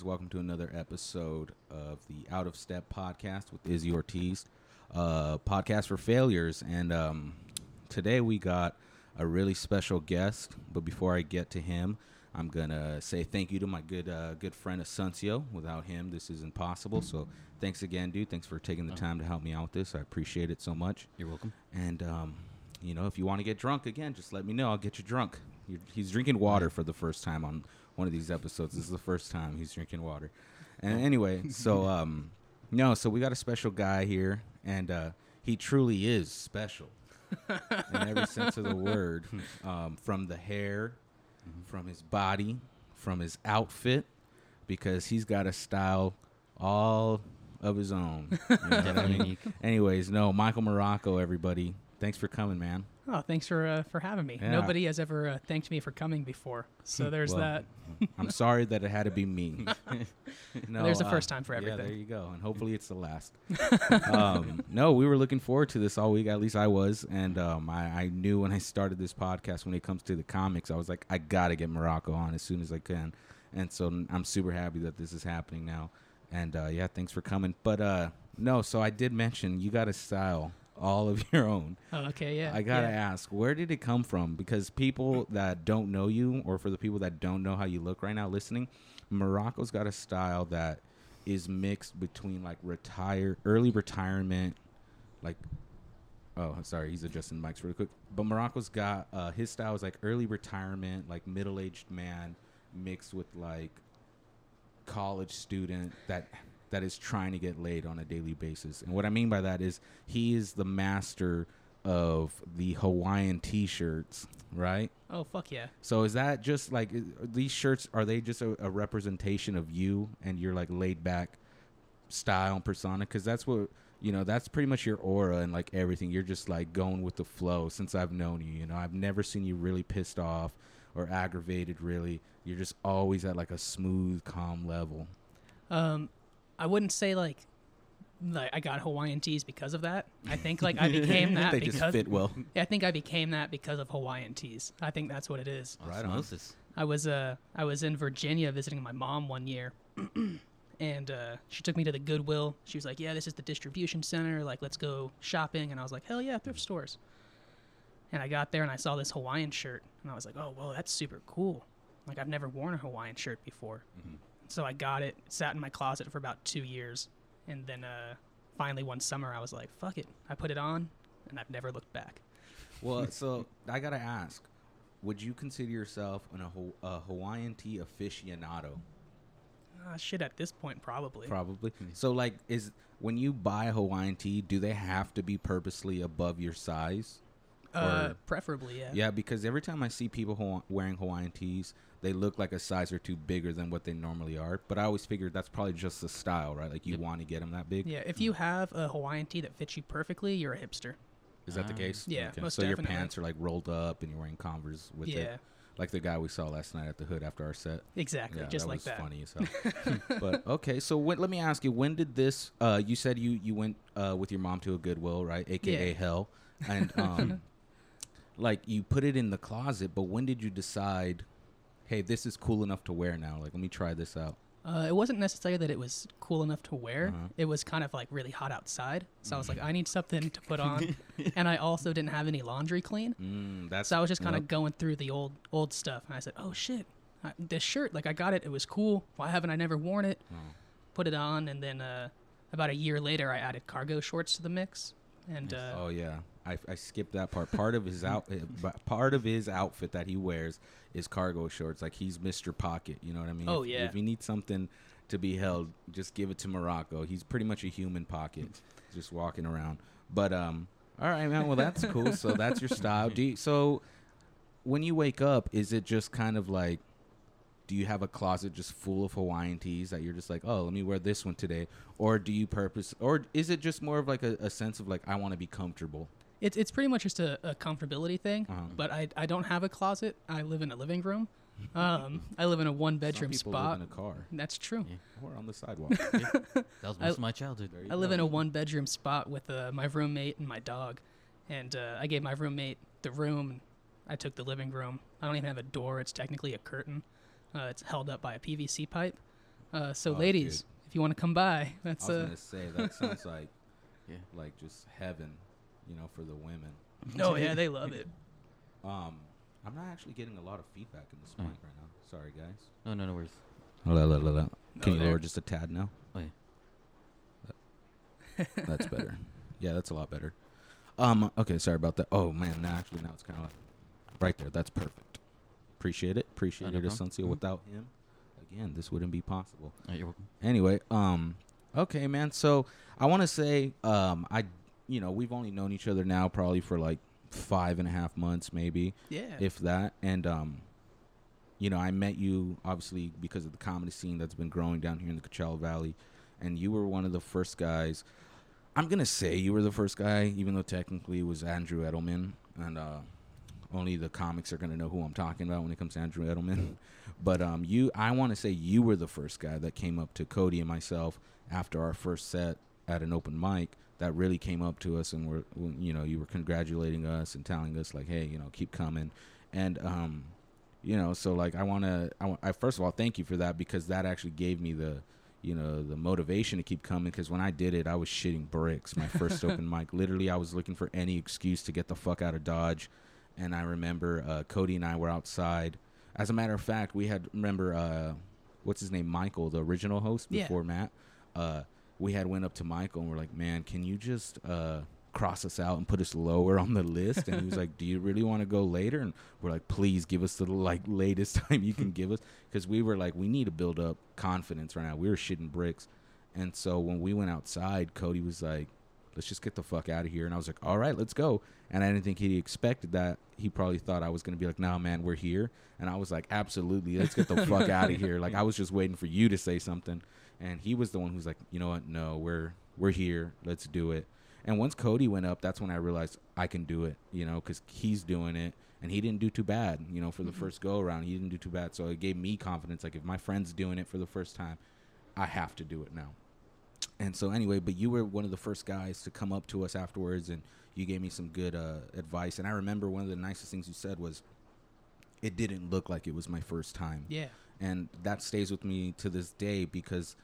guys? Welcome to another episode of the Out of Step podcast with Izzy Ortiz, uh, podcast for failures. And um, today we got a really special guest. But before I get to him, I'm gonna say thank you to my good uh, good friend Asuncio. Without him, this is impossible. So thanks again, dude. Thanks for taking the time to help me out with this. I appreciate it so much. You're welcome. And um, you know, if you want to get drunk again, just let me know. I'll get you drunk. he's drinking water for the first time on one of these episodes. This is the first time he's drinking water. And anyway, so um, no, so we got a special guy here, and uh, he truly is special in every sense of the word. Um, from the hair, from his body, from his outfit, because he's got a style all of his own. You know I mean? Anyways, no, Michael Morocco, everybody. Thanks for coming, man. Oh, thanks for uh, for having me. Yeah. Nobody has ever uh, thanked me for coming before, so there's Well, that. I'm sorry that it had to be me. no, There's a uh, first time for Yeah, everything. there you go, and hopefully it's the last. um, no, we were looking forward to this all week. At least I was, and um, I, I knew when I started this podcast, when it comes to the comics, I was like, I gotta get Morocco on as soon as I can, and so I'm super happy that this is happening now. And uh, yeah, thanks for coming. But uh, no, so I did mention you got a style all of your own. Oh, okay, yeah. I gotta yeah. ask, where did it come from? Because people that don't know you, or for the people that don't know how you look right now listening, Morocco's got a style that is mixed between like retire, early retirement, like. Oh, sorry, he's adjusting mics really quick. But Morocco's got uh, his style is like early retirement, like middle-aged man, mixed with like college student that that is trying to get laid on a daily basis. And what I mean by that is he is the master of the Hawaiian t-shirts, right? Oh, fuck yeah. So is that just like these shirts are they just a, a representation of you and your like laid back style and persona cuz that's what you know, that's pretty much your aura and like everything. You're just like going with the flow since I've known you, you know. I've never seen you really pissed off or aggravated really. You're just always at like a smooth, calm level. Um, I wouldn't say like like I got Hawaiian tees because of that. I think like I became that they because just fit well. Yeah, I think I became that because of Hawaiian tees. I think that's what it is. Right on. Osmosis. I was uh I was in Virginia visiting my mom one year. and uh, she took me to the Goodwill. She was like, "Yeah, this is the distribution center. Like, let's go shopping." And I was like, "Hell yeah, thrift stores." And I got there and I saw this Hawaiian shirt, and I was like, "Oh, whoa, that's super cool." Like, I've never worn a Hawaiian shirt before. So I got it, sat in my closet for about two years, and then uh, finally one summer I was like, "Fuck it!" I put it on, and I've never looked back. Well, so I gotta ask, would you consider yourself an, a, a Hawaiian tee aficionado? Ah, shit, at this point, probably. Probably. So, like, is when you buy Hawaiian tee, do they have to be purposely above your size? uh, or- preferably, yeah. Yeah, because every time I see people Hawa- wearing Hawaiian tees, they look like a size or two bigger than what they normally are. But I always figured that's probably just the style, right? Like you want to get them that big. Yeah, if you have a Hawaiian tee that fits you perfectly, you're a hipster. Is that the Ah. case? Yeah, most so your pants are like rolled up, and you're wearing Converse with yeah, it, like the guy we saw last night at the hood after our set. exactly, Yeah, just that like was that. funny as hell. but okay, so when, let me ask you: When did this? Uh, you said you you went uh, with your mom to a Goodwill, right? AKA Yeah. Hell, and um, like you put it in the closet. But when did you decide? Hey, this is cool enough to wear now. Like, let me try this out. Uh, it wasn't necessarily that it was cool enough to wear. Uh-huh. It was kind of like really hot outside, so I was like, I need something to put on, and I also didn't have any laundry clean, Mm, that's so I was just kind of yep. going through the old old stuff, and I said, oh shit, I, this shirt, like I got it, it was cool. Why haven't I never worn it? Oh. Put it on, and then uh, about a year later, I added cargo shorts to the mix, and uh, Oh yeah, I, I skipped that part. Part of his out, uh, part of his outfit that he wears is cargo shorts. Like he's Mr. Pocket. You know what I mean? Oh, If- yeah. If you need something to be held, just give it to Morocco. He's pretty much a human pocket, just walking around. But um, all right, man. Well, that's cool. So that's your style. Do you, so when you wake up, is it just kind of like? Do you have a closet just full of Hawaiian tees that you're just like, oh, let me wear this one today, or do you purpose, or is it just more of like a, a sense of like I want to be comfortable? It's it's pretty much just a, a comfortability thing. Uh-huh. But I I don't have a closet. I live in a living room. Um, I live in a one Some bedroom people spot. live in a car That's true. Yeah. or on the sidewalk. That was I- of my childhood. There you I live go. in a one bedroom spot with uh, my roommate and my dog, and uh, I gave my roommate the room. I took the living room. I don't even have a door. It's technically a curtain. Uh, it's held up by a PVC pipe. Uh, so, Oh, ladies, dude. if you want to come by, that's. I that's was uh, gonna say that sounds like Yeah. like just heaven, you know, for the women. oh yeah, they love it. Um, I'm not actually getting a lot of feedback in this Mm. mic right now. Sorry, guys. No, no, no worries. Hello, hello, hello. Can Oh, you there. lower just a tad now? Oh, That's better. yeah, that's a lot better. Um, okay, sorry about that. Oh man, now actually now it's kind of like right there. That's perfect. Appreciate it. Appreciate Oh, no it, problem. Asuncion. Mhm. Without him, again, this wouldn't be possible. Uh, you're welcome. Anyway, um, okay, man. So I want to say, um, I, you know, we've only known each other now probably for like five and a half months, maybe, Yeah. if that. And um, you know, I met you obviously because of the comedy scene that's been growing down here in the Coachella Valley, and you were one of the first guys. I'm gonna say you were the first guy, even though technically it was Andrew Edelman, and uh, only the comics are gonna know who I'm talking about when it comes to Andrew Edelman. but um, you, I want to say you were the first guy that came up to Cody and myself after our first set at an open mic. That really came up to us and were, you know, you were congratulating us and telling us like, hey, you know, keep coming, and um, you know, so like I want to, I, first of all thank you for that because that actually gave me the, you know, the motivation to keep coming because when I did it, I was shitting bricks. My first open mic, literally, I was looking for any excuse to get the fuck out of Dodge, and I remember uh, Cody and I were outside. As a matter of fact, we had remember uh, what's his name, Michael, the original host Yeah. before Matt. Uh, we had went up to Michael and we're like, man, can you just uh, cross us out and put us lower on the list? And he was like, do you really want to go later? And we're like, please give us the like latest time you can give us because we were like, we need to build up confidence right now. We were shitting bricks, and so when we went outside, Cody was like, let's just get the fuck out of here. And I was like, all right, let's go. And I didn't think he expected that. He probably thought I was gonna be like, no, man, we're here. And I was like, absolutely, let's get the fuck out of here. Like I was just waiting for you to say something. And he was the one who's like, you know what? No, we're we're here. Let's do it. And once Cody went up, that's when I realized I can do it. You know, because he's doing it, and he didn't do too bad. You know, for the first go around, he didn't do too bad. So it gave me confidence. Like if my friend's doing it for the first time, I have to do it now. And so anyway, but you were one of the first guys to come up to us afterwards, and you gave me some good uh, advice. And I remember one of the nicest things you said was, "It didn't look like it was my first time." Yeah. and that stays with me to this day because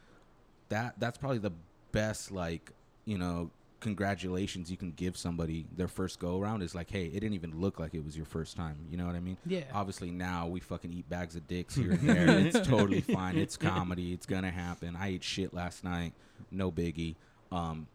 that that's probably the best like you know congratulations you can give somebody their first go around is like hey it didn't even look like it was your first time you know what i mean? Yeah. obviously now we fucking eat bags of dicks here and there. It's totally fine. It's comedy. It's gonna happen. I ate shit last night. No biggie. Um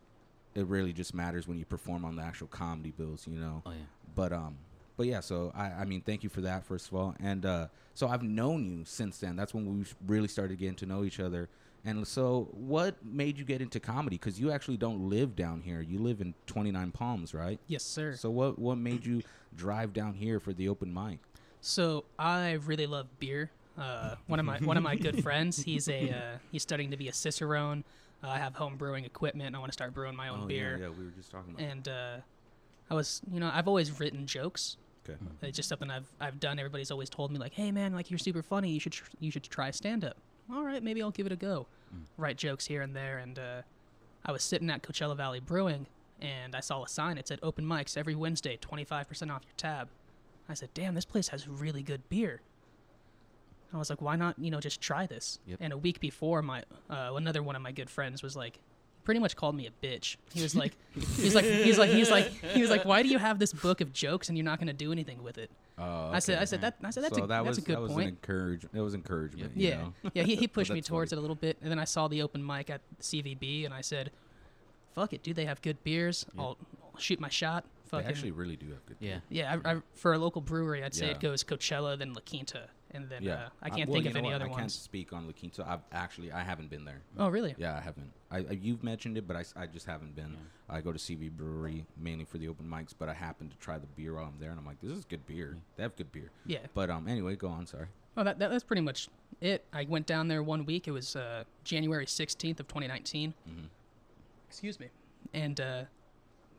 it really just matters when you perform on the actual comedy bills you know? Oh yeah. but um but yeah so i i mean thank you for that first of all. And uh so i've known you since then. That's when we really started getting to know each other and so what made you get into comedy because you actually don't live down here you live in 29 palms right Yes, sir. so what what made you drive down here for the open mic So I really love beer. Uh, one of my one of my good friends, he's a uh, he's studying to be a cicerone. Uh, I have home brewing equipment. I want to start brewing my own oh beer. yeah, yeah we were just talking about And uh, I was, you know, I've always written jokes. okay It's just something I've I've done. Everybody's always told me like, "Hey man, like you're super funny. You should tr- you should try stand up." All right, maybe I'll give it a go. Write jokes here and there, and uh, I was sitting at Coachella Valley Brewing, and I saw a sign. It said open mics every Wednesday, 25% off your tab. I said, "Damn, this place has really good beer." I was like, "Why not, you know, just try this?" Yep. And a week before, my uh, another one of my good friends was like, pretty much called me a bitch. He was like, he's like, he's like, he's like, he was like, "Why do you have this book of jokes and you're not going to do anything with it?" Oh, I said. I said that, I said that's so a that that's was a good that was an point. encourage that was encouragement you Yeah, know? yeah. He, he pushed me towards funny. it a little bit, and then I saw the open mic at CVB, and I said, "Fuck it, dude. They have good beers. Yeah. I'll, I'll shoot my shot." they Fucking actually really do have good Yeah. yeah. I, I, for a local brewery, I'd say Yeah. it goes Coachella, then La Quinta, and then yeah uh, I can't well, think of any what? other I can't ones. speak on La Quinta I've actually I haven't been there Oh, really? Yeah, I haven't. I, I you've mentioned it, but I just haven't been. I go to CV Brewery mainly for the open mics, but I happen to try the beer while I'm there, and I'm like, this is good beer. They have good beer. Yeah. But um, anyway, go on. Sorry. Oh, that, that that's pretty much it. I went down there one week. It was uh, January 16th of 2019. Mhm. Excuse me. And uh,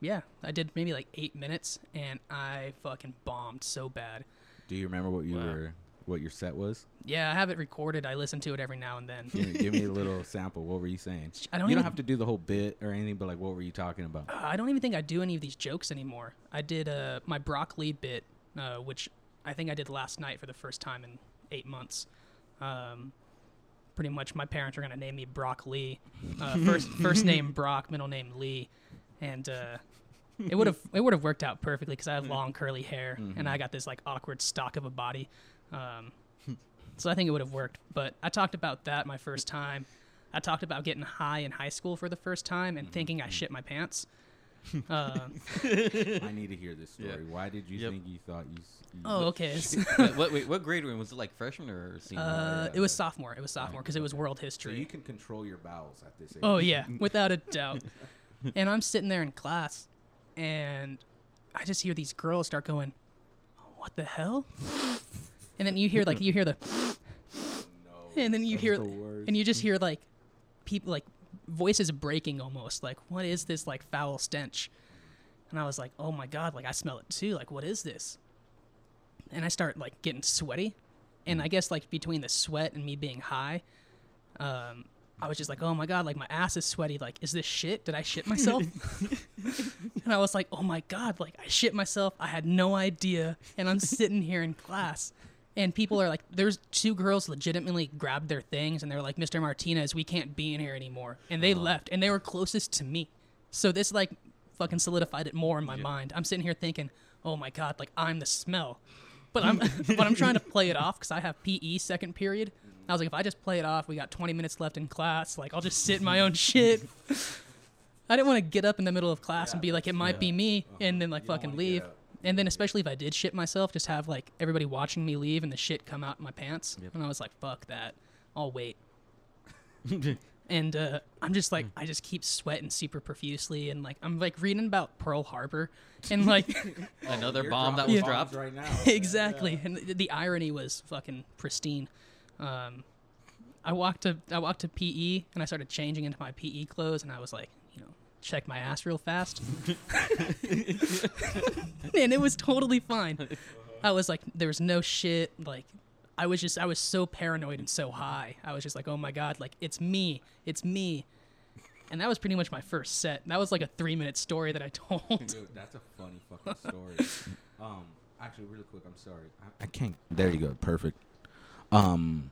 yeah, I did maybe like eight minutes, and I fucking bombed so bad. Do you remember what you Wow. were, what your set was? Yeah, I have it recorded. I listen to it every now and then. Give me, give me a little sample. What were you saying? I don't you don't have to do the whole bit or anything, but like, what were you talking about? Uh, I don't even think I do any of these jokes anymore. I did uh, my broccoli bit, uh, which I think I did last night for the first time in eight months. Um, pretty much, my parents are gonna name me Brock Lee. Uh, first first name Brock, middle name Lee, and uh, it would have it would have worked out perfectly because I have long curly hair and I got this like awkward stock of a body. Um, so I think it would have worked. But I talked about that my first time. I talked about getting high in high school for the first time and thinking I shit my pants. Uh, I need to hear this story. Yeah. Why did you Yep. think you thought you? you oh, okay. what, what, wait, what grade were you in? Was it like freshman or senior? Uh, yeah, it was sophomore. It was sophomore because it was world So history. you can control your bowels at this age. Oh yeah, without a doubt. and I'm sitting there in class, and I just hear these girls start going, "What the hell?" And then you hear like you hear the, No, and then you hear, the worst. and you just hear like, people like voices breaking almost. Like, what is this like foul stench? And I was like, oh my god, like I smell it too. Like, what is this? And I start like getting sweaty, and I guess like between the sweat and me being high, um, I was just like, oh my god, like my ass is sweaty. Like, is this shit? Did I shit myself? and I was like, oh my god, like I shit myself. I had no idea, and I'm sitting here in class. And people are like, there's two girls legitimately grabbed their things and they're like, Mr. Martinez, we can't be in here anymore. And they left and they were closest to me. So this like fucking solidified it more in my mind. I'm sitting here thinking, oh my God, like I'm the smell. But I'm but I'm trying to play it off because I have PE second period. I was like, if I just play it off, we got 20 minutes left in class. Like I'll just sit in my own shit. I didn't want to get up in the middle of class and be like, it might be me, and then like You fucking leave. Up. And then especially if I did shit myself, just have like everybody watching me leave and the shit come out in my pants. Yep. And I was like, fuck that. I'll wait. and uh, I'm just like, I just keep sweating super profusely, and like I'm like reading about Pearl Harbor, and like Another bomb that was bombs dropped. right now. exactly. And the, the irony was fucking pristine. Um, I walked to I walked to PE and I started changing into my PE clothes, and I was like, you know, check my ass real fast, and it was totally fine. I was like, there was no shit. Like, I was just I was so paranoid and so high. I was just like, oh my god, like it's me, it's me. And that was pretty much my first set. That was like a three minute story that I told. Dude, that's a funny fucking story. um, actually, really quick, I'm sorry. I, I can't. There you go. Perfect. Um,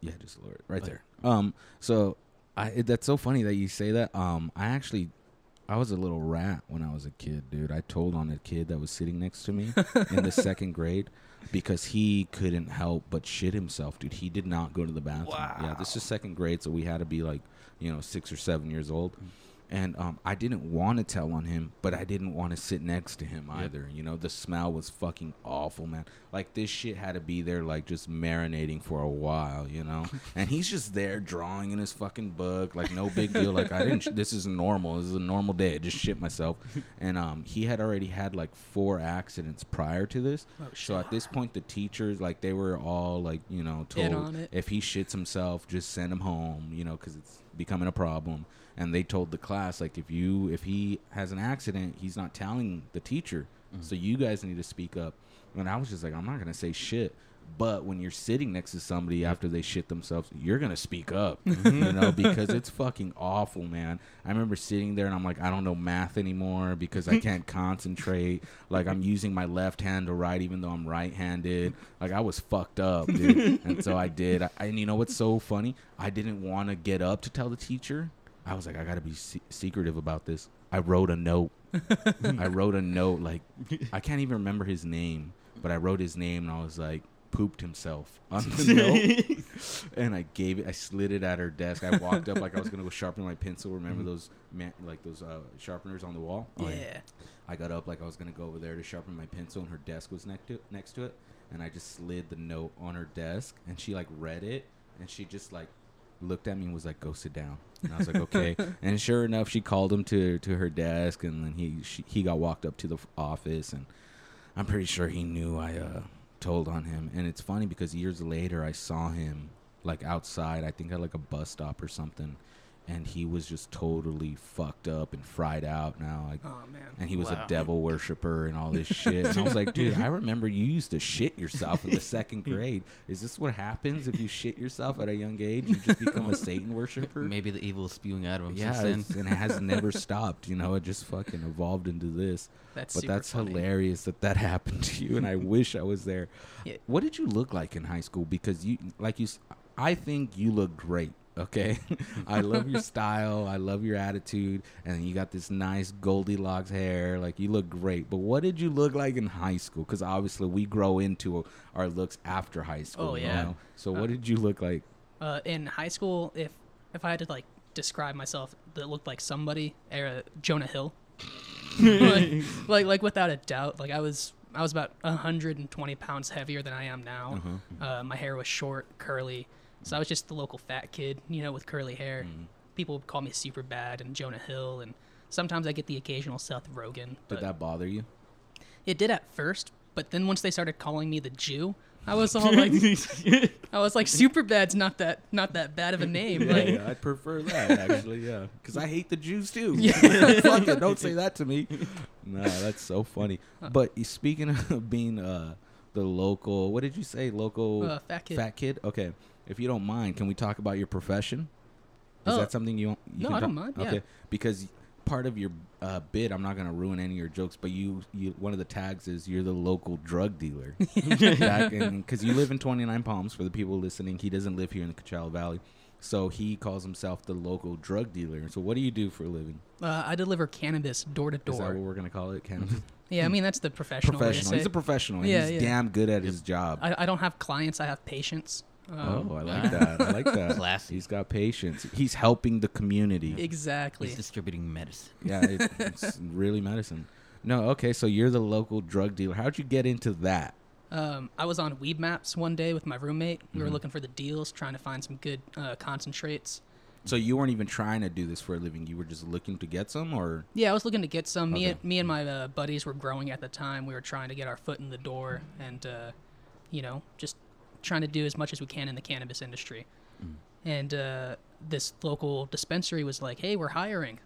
yeah, just lower it right there. Um, so I it, that's so funny that you say that. Um, I actually. I was a little rat when I was a kid, dude. I told on a kid that was sitting next to me in the second grade because he couldn't help but shit himself, dude. He did not go to the bathroom. Yeah, this is second grade, so we had to be like, you know, six or seven years old. And um, I didn't want to tell on him, but I didn't want to sit next to him either. You know, the smell was fucking awful, man. Like this shit had to be there, like just marinating for a while, you know. and he's just there drawing in his fucking book, like no big deal. Like I didn't. Sh- this is normal. This is a normal day. I just shit myself. And um, he had already had like four accidents prior to this. Oh, so at this point, the teachers, like they were all like, you know, told if he shits himself, just send him home, you know, because it's becoming a problem. And they told the class, like, if you if he has an accident, he's not telling the teacher, mm-hmm. so you guys need to speak up. And I was just like, I'm not gonna say shit. But when you're sitting next to somebody after they shit themselves, you're gonna speak up, you know, because it's fucking awful, man. I remember sitting there and I'm like, I don't know math anymore because I can't concentrate. Like I'm using my left hand to write, even though I'm right-handed. Like I was fucked up, dude. and so I did. I, and you know what's so funny? I didn't want to get up to tell the teacher. I was like, I gotta be se- secretive about this. I wrote a note. I wrote a note like I can't even remember his name, but I wrote his name and I was like pooped himself on the note, and I gave it. I slid it at her desk. I walked up like I was gonna go sharpen my pencil. Remember those man, like those uh, sharpeners on the wall? yeah. I got up like I was gonna go over there to sharpen my pencil, and her desk was next to next to it, and I just slid the note on her desk, and she like read it, and she just like looked at me and was like, "Go sit down." And I was like, "Okay." and sure enough, she called him to to her desk, and then he she, he got walked up to the office, and I'm pretty sure he knew I uh, told on him. And it's funny because years later, I saw him like outside. I think at like a bus stop or something. And he was just totally fucked up and fried out now. Like, Oh man. and he was Wow. a devil worshiper and all this shit. And I was like, dude, I remember you used to shit yourself in the second grade. Is this what happens if you shit yourself at a young age? You just become a Satan worshiper? Maybe the evil is spewing out of him Yeah, since and it has never stopped. You know, it just fucking evolved into this. That's but that's funny. hilarious that that happened to you, and I wish I was there. Yeah. What did you look like in high school? Because you, like you, I think you look great. Okay, I love your style. I love your attitude, and you got this nice Goldilocks hair. Like you look great. But what did you look like in high school? Because obviously we grow into our looks after high school. Oh, you yeah. know? So Uh, what did you look like? Uh, in high school, if if I had to like describe myself that looked like somebody, era Jonah Hill, like, like like without a doubt, like I was I was about 120 pounds heavier than I am now. Uh-huh. Uh, my hair was short, curly, so I was just the local fat kid, you know, with curly hair. Mm-hmm. People would call me Superbad and Jonah Hill, and sometimes I get the occasional Seth Rogen. Did that bother you? it did at first, but then once they started calling me the Jew, I was all like, I was like, Superbad's not that not that bad of a name. Like, yeah, I'd prefer that actually. Yeah, because I hate the Jews too. Yeah. Fuck it, don't say that to me. No, that's so funny. Uh. But speaking of being uh, the local, what did you say? Local Uh, fat kid. Fat kid. Okay, if you don't mind, can we talk about your profession? Is Oh. that something you? Want you No, can I don't talk- mind, yeah. Okay, because part of your uh, bid, I'm not gonna ruin any of your jokes, but you, you, one of the tags is you're the local drug dealer. Because you live in 29 Palms. For the people listening, he doesn't live here in the Coachella Valley, so he calls himself the local drug dealer. So what do you do for a living? Uh, I deliver cannabis door to door. Is that what we're gonna call it? Cannabis. Yeah, I mean that's the professional. way to professional. He's a professional. Yeah, he's yeah. damn good at his job. I, I don't have clients. I have patients. Um, oh, I like that. I like that. Classy. He's got patience. He's helping the community. exactly. He's distributing medicine. Yeah, it, it's really medicine. No, okay, so you're the local drug dealer. How'd you get into that? Um, I was on Weedmaps one day with my roommate. We Mm-hmm. were looking for the deals, trying to find some good uh, concentrates. So you weren't even trying to do this for a living. You were just looking to get some, or Yeah, I was looking to get some. Me Okay. and me and my uh, buddies were growing at the time. We were trying to get our foot in the door, and uh, you know, just trying to do as much as we can in the cannabis industry. Mm. And uh, this local dispensary was like, "Hey, we're hiring."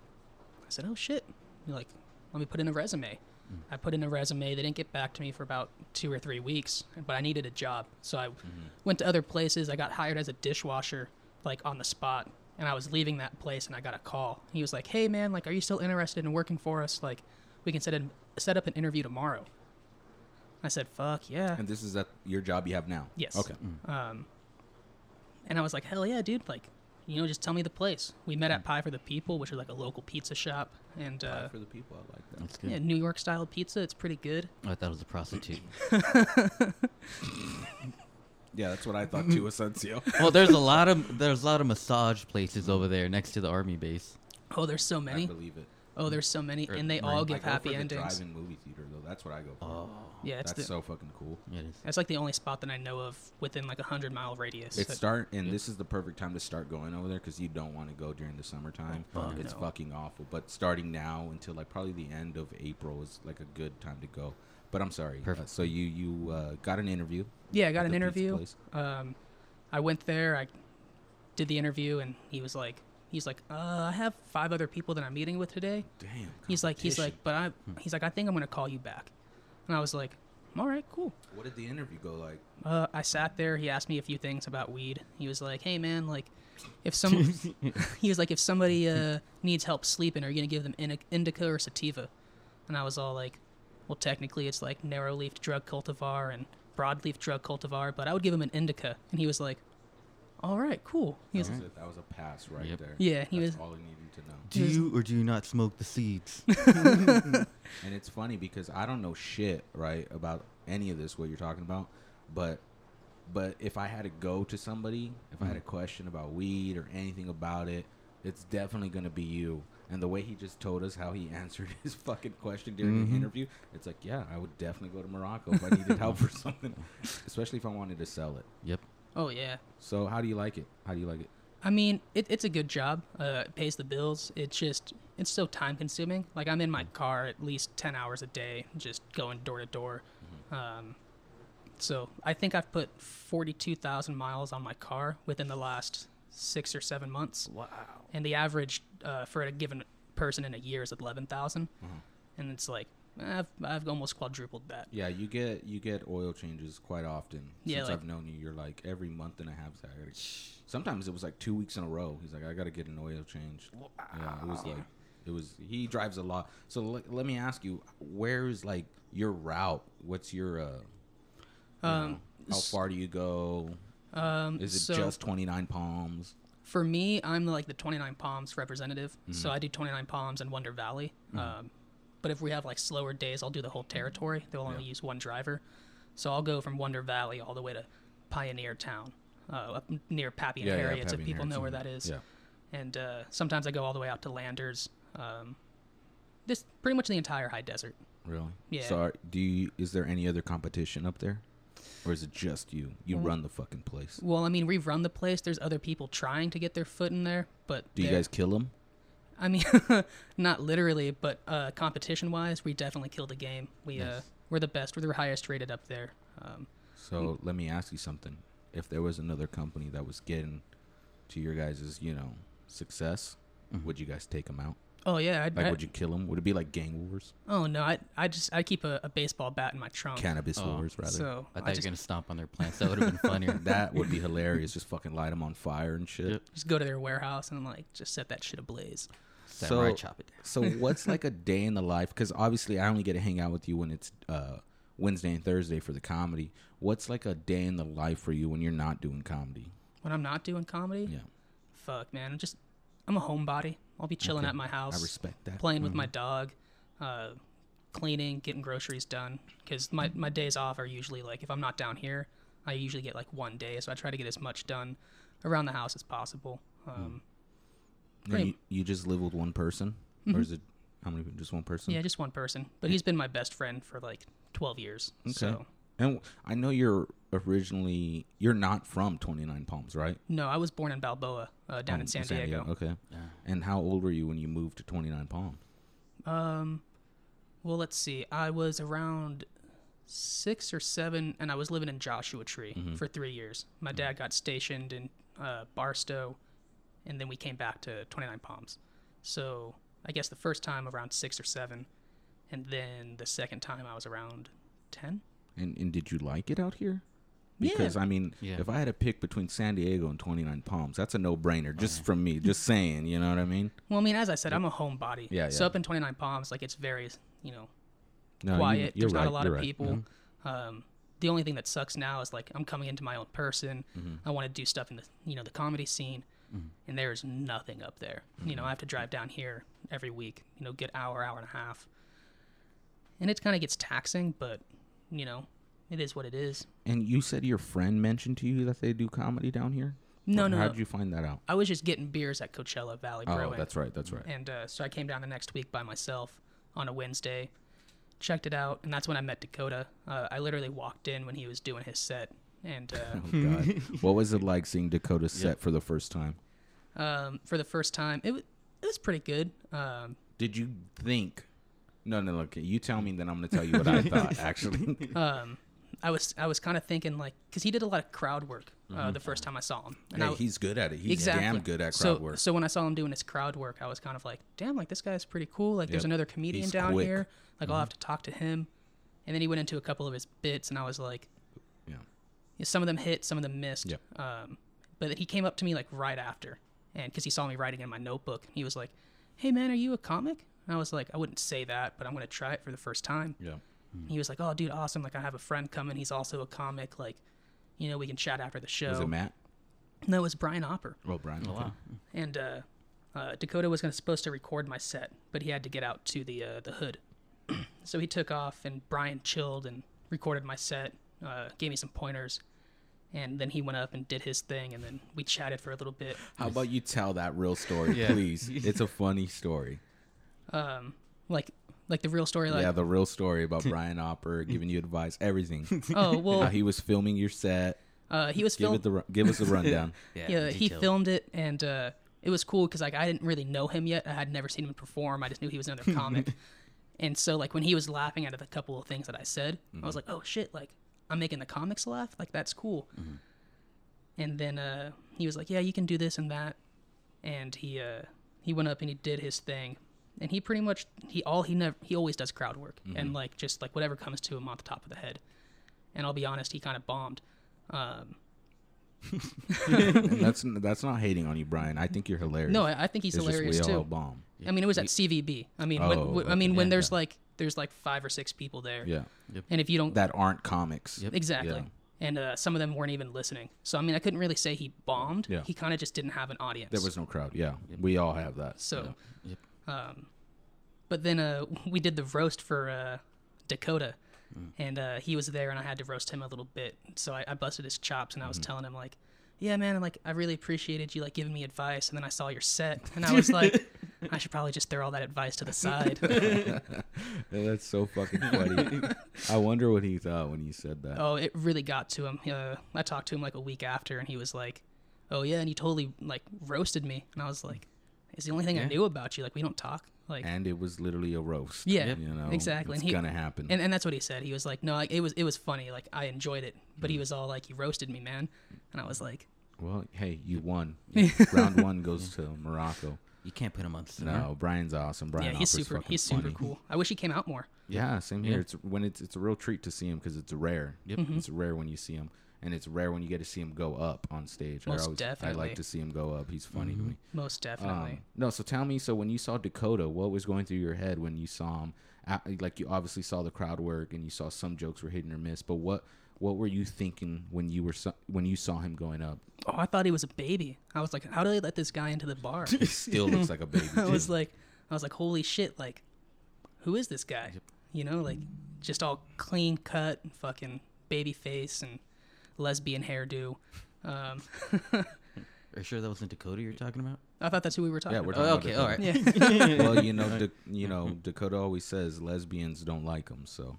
I said, "Oh shit!" They're like, "Let me put in a resume." Mm. I put in a resume. They didn't get back to me for about two or three weeks, but I needed a job, so I mm-hmm. went to other places. I got hired as a dishwasher, like on the spot, and I was leaving that place, and I got a call. He was like, "Hey, man, like, are you still interested in working for us? Like, we can set a, set up an interview tomorrow." I said, "Fuck yeah!" and this is at your job you have now. Yes. Okay. Um, and I was like, "Hell yeah, dude! Like, you know, just tell me the place." We met at Pie for the People, which is like a local pizza shop, and Pie uh, for the people, I like that. That's good. yeah, New York style pizza. It's pretty good. Oh, I thought it was a prostitute. Yeah, that's what I thought too, Asensio. well, there's a lot of there's a lot of massage places over there next to the army base. Oh, there's so many. I believe it. Oh, there's so many, Or and they all give happy for the endings. drive-in movie theater though. That's what I go for. Oh, Yeah, it's that's the, so fucking cool. yeah, it is. That's like the only spot that I know of within like a hundred mile radius. It's that- start and this is the perfect time to start going over there because you don't want to go during the summertime. Oh, fuck it's no. fucking awful. But starting now until like probably the end of April is like a good time to go. But I'm sorry. Perfect. Uh, so you you uh, got an interview? yeah, I got an interview. place? Um, I went there. I did the interview, and he was like, he's like, uh, I have five other people that I'm meeting with today. Damn. He's like, he's like, but I, he's like, I think I'm gonna call you back. And I was like, all right, cool. What did the interview go like? Uh, I sat there. He asked me a few things about weed. He was like, "Hey, man, like, if some," he was like, "If somebody uh, needs help sleeping, are you gonna give them indica or sativa?" And I was all like, "Well, technically, it's like narrow-leaf drug cultivar and broadleaf drug cultivar, but I would give him an indica." And he was like, "All right, cool." He was, That was, a, that was a pass right Yep. there. Yeah, he That's was- all I needed to know. Do you or do you not smoke the seeds? And it's funny because I don't know shit right about any of this what you're talking about, but but if I had to go to somebody, if I had a question about weed or anything about it, it's definitely gonna be you. And the way he just told us how he answered his fucking question during the Mhm. interview, it's like, yeah, I would definitely go to Morocco if I needed help for something, especially if I wanted to sell it. yep. "Oh yeah." So how do you like it? How do you like it? I mean, it, it's a good job. Uh, it pays the bills. It's just it's so time consuming. Like I'm in my car at least ten hours a day, just going door to door. Um, so I think I've put forty two thousand miles on my car within the last six or seven months. Wow. and the average uh, for a given person in a year is eleven and it's like I've, I've almost quadrupled that. Yeah, you get you get oil changes quite often. Yeah, Since like- I've known you, you're like every month and a half. I gotta, sometimes it was like two weeks in a row. He's like, I got to get an oil change. Yeah, it was like it was. He drives a lot. So l- let me ask you, where's like your route? What's your uh? you Um, know, how far do you go? Um, Is it so just 29 palms? for me, I'm like the 29 Palms representative, so I do 29 Palms and Wonder Valley. Um, but if we have like slower days, I'll do the whole territory. They'll only use one driver, so I'll go from Wonder Valley all the way to Pioneertown, uh, up near Pappy and Harriet, if Pappy people know where that is. Yeah. And uh, sometimes I go all the way out to Landers. Um, this pretty much the entire high desert. Really? Yeah. So are, do you? Is there any other competition up there, or is it just you? You run the fucking place. Well, I mean, we've run the place. There's other people trying to get their foot in there, but Do you guys kill them? I mean, not literally, but uh, competition-wise, we definitely killed the game. We uh, Nice. we're the best. We're the highest rated up there. Um, So let me ask you something. If there was another company that was getting to your guys' you know success, would you guys take them out? oh yeah, I'd, Like, I, would you kill them? Would it be like gang wars, oh no, I I just I keep a, a baseball bat in my trunk. cannabis Oh, wars, rather? So I thought I you just, were gonna stomp on their plants. That would have been funnier. that would be hilarious. Just fucking light them on fire and shit. Yep. just go to their warehouse and like just set that shit ablaze. Samurai So- chop it down. So what's like a day in the life? Because obviously I only get to hang out with you when it's uh, Wednesday and Thursday for the comedy. What's like a day in the life for you when you're not doing comedy? When I'm not doing comedy, Yeah, fuck man, I'm just I'm a homebody. I'll be chilling Okay. at my house. I respect that. playing with my dog, uh, cleaning, getting groceries done. Because my, my days off are usually like, if I'm not down here, I usually get like one day. So I try to get as much done around the house as possible. Um, And Great. You, you just live with one person, or is it how many? Just one person? yeah, just one person. But he's been my best friend for like 12 years. Okay. So, And I know you're originally you're not from Twenty Nine Palms, right? no, I was born in Balboa, uh, down Oh, in San, Diego. Okay. Yeah. And how old were you when you moved to Twenty Nine Palms? Um, well, let's see. I was around six or seven, and I was living in Joshua Tree for three years. My dad got stationed in uh, Barstow, and then we came back to 29 Palms. So I guess the first time around six or seven, and then the second time I was around 10. And and did you like it out here? Yeah. Because I mean, Yeah. if I had to pick between San Diego and Twenty Nine Palms, that's a no brainer. Just from me, just saying. You know what I mean? Well, I mean, as I said, I'm a homebody. Yeah, So up in 29 Palms, like it's very, you know, No, quiet. you're There's not a lot you're of right. people. Um, the only thing that sucks now is like I'm coming into my own person. Mm-hmm. I want to do stuff in the you know the comedy scene, and there's nothing up there. You Mm-hmm. know, I have to drive down here every week. You know, good hour, hour and a half, and it kind of gets taxing. But you know, it is what it is. And you said your friend mentioned to you that they do comedy down here. No, no, How no. did you find that out? I was just getting beers at Coachella Valley Oh, Brewing. that's right. That's right. And uh, so I came down the next week by myself on a Wednesday, checked it out, and that's when I met Dakota. Uh, I literally walked in when he was doing his set, and uh, Oh God, what was it like seeing Dakota's set for the first time? um, for the first time, it was it was pretty good. Um, Did you think? No, no, look. You tell me, then I'm gonna tell you what I thought. Actually, um, I was I was kind of thinking like because he did a lot of crowd work uh, the first time I saw him. And hey, I, he's good at it. He's exactly damn good at so, crowd work. So when I saw him doing his crowd work, I was kind of like, damn, like this guy's pretty cool. Like there's another comedian He's down quick. here. Like I'll have to talk to him. And then he went into a couple of his bits, and I was like, Yeah. Yeah, some of them hit, some of them missed. Yep. Um, but he came up to me like right after, and because he saw me writing in my notebook, he was like, "Hey man, are you a comic?" And I was like, "I wouldn't say that, but I'm gonna try it for the first time." Yeah. He was like, "Oh, dude, awesome! Like I have a friend coming. He's also a comic. Like, you know, we can chat after the show." Was it Matt? No, it was Brian Opper, Oh, Brian. Oh, okay. wow. and uh, uh, Dakota was gonna supposed to record my set, but he had to get out to the uh, the hood, so he took off, and Brian chilled and recorded my set, uh, gave me some pointers. And then he went up and did his thing, and then we chatted for a little bit. How about you tell that real story, Yeah. please? It's a funny story. Um, like, like the real story. Like, yeah, the real story about Brian Opper giving you advice, everything. oh How well, he was filming your set. uh, he was Give filming. it the ru- give us a rundown. yeah, he filmed it, and uh, it was cool because like I didn't really know him yet. I had never seen him perform. I just knew he was another comic, and so like when he was laughing at a couple of things that I said, I was like, oh shit, like I'm making the comics laugh. Like that's cool. And then uh, he was like, "Yeah, you can do this and that." And he uh, he went up and he did his thing. And he pretty much he all he never he always does crowd work and like just like whatever comes to him off the top of the head. And I'll be honest, he kind of bombed. Um, that's that's not hating on you, Brian. I think you're hilarious. no, I, I think he's It's just hilarious we all bomb. I mean, it was at CVB. I mean, when, Oh, when- I mean, okay. when Yeah, there's yeah. like there's like five or six people there, Yeah, and if you don't that aren't comics. Yep. exactly, Yeah. and uh, some of them weren't even listening. So I mean, I couldn't really say he bombed. Yeah. He kind of just didn't have an audience. There was no crowd. Yeah, we all have that. so, Yep. um, but then uh, we did the roast for uh, Dakota, Mm. and uh, he was there, and I had to roast him a little bit. So I, I busted his chops, and I was Mm-hmm. telling him like, "Yeah, man, I'm like I really appreciated you like giving me advice." And then I saw your set, and I was like, "I should probably just throw all that advice to the side." Yeah, that's so fucking funny. I wonder what he thought when he said that. Oh, it really got to him. Uh, I talked to him like a week after, and he was like, "Oh yeah," and he totally like roasted me, and I was like, "It's the only thing I knew about you. Like we don't talk." Like, And it was literally a roast. Yeah, you know exactly. It's And he- gonna happen. and and that's what he said. He was like, "No, like, it was it was funny. Like I enjoyed it," but he Mm. was all like, "You roasted me, man," and I was like, well, hey, you won. Round one goes to Morocco. You can't put him on. Center. No, Brian's awesome. Brian "Yeah, he's Hopper's super. He's super funny. cool. I wish he came out more." Yeah, same Yeah. here. It's when it's it's a real treat to see him because it's rare. Yep. Mm-hmm. It's rare when you see him, and it's rare when you get to see him go up on stage. Most I always, I like to see him go up. He's funny to me. Most definitely. Um, no, so tell me. So when you saw Dakota, what was going through your head when you saw him? A- Like you obviously saw the crowd work, and you saw some jokes were hit or miss. But what what were you thinking when you were so, when you saw him going up? oh, I thought he was a baby. I was like, "How do they let this guy into the bar?" He still looks like a baby. I was like, I was like, holy shit, like, who is this guy? You know, like, just all clean cut, fucking baby face and lesbian hairdo. Um, Are you sure that wasn't Dakota you're talking about? I thought that's who we were talking yeah, we're about. talking Oh, about okay, Dakota. all right. Yeah. well, you know, Da- you know, Dakota always says lesbians don't like him, so.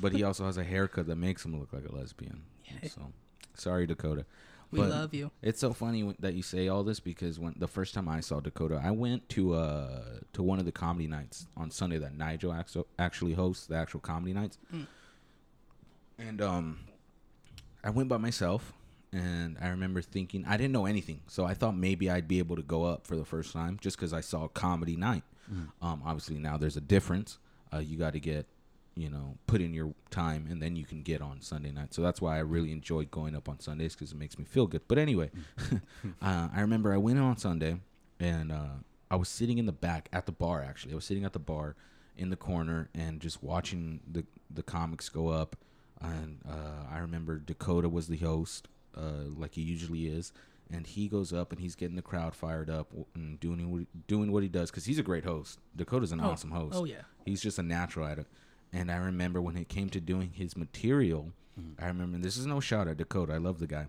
But he also has a haircut that makes him look like a lesbian. So, sorry, Dakota. we But love you. It's so funny that you say all this because when the first time I saw Dakota, I went to uh to one of the comedy nights on Sunday that Nigel actu- actually hosts the actual comedy nights, and um, I went by myself, and I remember thinking I didn't know anything, so I thought maybe I'd be able to go up for the first time just because I saw comedy night. Um, obviously now there's a difference. Uh, you got to get you know, put in your time and then you can get on Sunday night. So that's why I really enjoy going up on Sundays because it makes me feel good. But anyway, uh, I remember I went on Sunday and uh, I was sitting in the back at the bar. Actually, I was sitting at the bar in the corner and just watching the the comics go up. And uh, I remember Dakota was the host, uh, like he usually is. And he goes up and he's getting the crowd fired up and doing what, doing what he does because he's a great host. Dakota's an Oh, awesome host. oh, yeah. He's just a natural at it. And I remember when it came to doing his material, I remember and this is no shot at Dakota. I love the guy,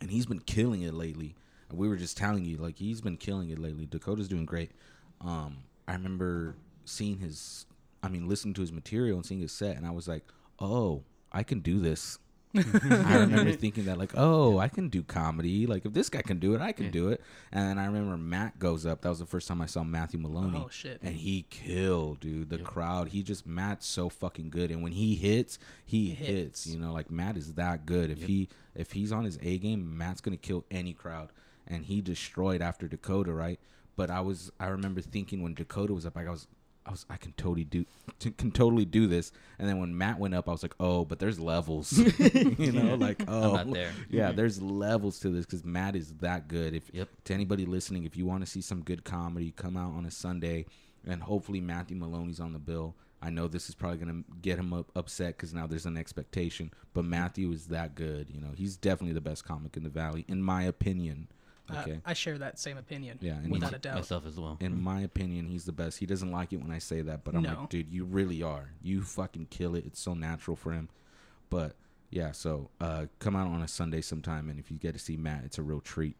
and he's been killing it lately. We were just telling you like he's been killing it lately. Dakota's doing great. Um, I remember seeing his, I mean, listening to his material and seeing his set, and I was like, oh, I can do this. I remember thinking that like, oh, I can do comedy. Like if this guy can do it, I can do it. And then I remember Matt goes up. That was the first time I saw Matthew Maloney. Oh, shit. And he killed, dude. The crowd. He just Matt's so fucking good. And when he hits, he, hits. hits. You know, like Matt is that good. If he if he's on his A game, Matt's gonna kill any crowd. And he destroyed after Dakota, right? But I was I remember thinking when Dakota was up, I was I was I can totally do t- can totally do this. And then when Matt went up, I was like, oh, but there's levels, you know, like oh, there. yeah, mm-hmm. there's levels to this because Matt is that good. If Yep. to anybody listening, if you want to see some good comedy, come out on a Sunday, and hopefully Matthew Maloney's on the bill. I know this is probably gonna get him up, upset because now there's an expectation, but Matthew is that good. You know, he's definitely the best comic in the valley, in my opinion. Uh, Okay. I share that same opinion. Yeah, and without he's- a doubt. Myself as well. in my opinion, he's the best. He doesn't like it when I say that, but I'm No. like, dude, you really are. You fucking kill it. It's so natural for him. But yeah, so uh, come out on a Sunday sometime, and if you get to see Matt, it's a real treat.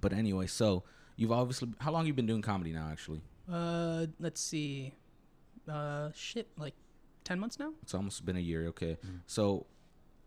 But anyway, so you've obviously how long you been doing comedy now? Actually, Uh, let's see. Uh, shit, like ten months now. it's almost been a year. Okay, so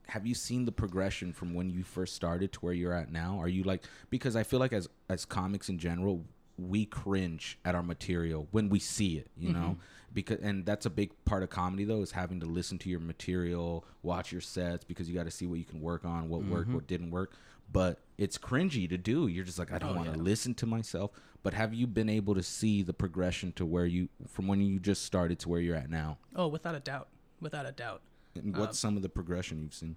have you seen the progression from when you first started to where you're at now? Are you like because I feel like as as comics in general, we cringe at our material when we see it, you know? Mm-hmm. Because and that's a big part of comedy though is having to listen to your material, watch your sets because you got to see what you can work on, what worked, mm-hmm. what didn't work. But it's cringy to do. You're just like I don't Oh, want to yeah. listen to myself. But have you been able to see the progression to where you from when you just started to where you're at now? Oh, without a doubt, without a doubt. And what's some of the progression you've seen?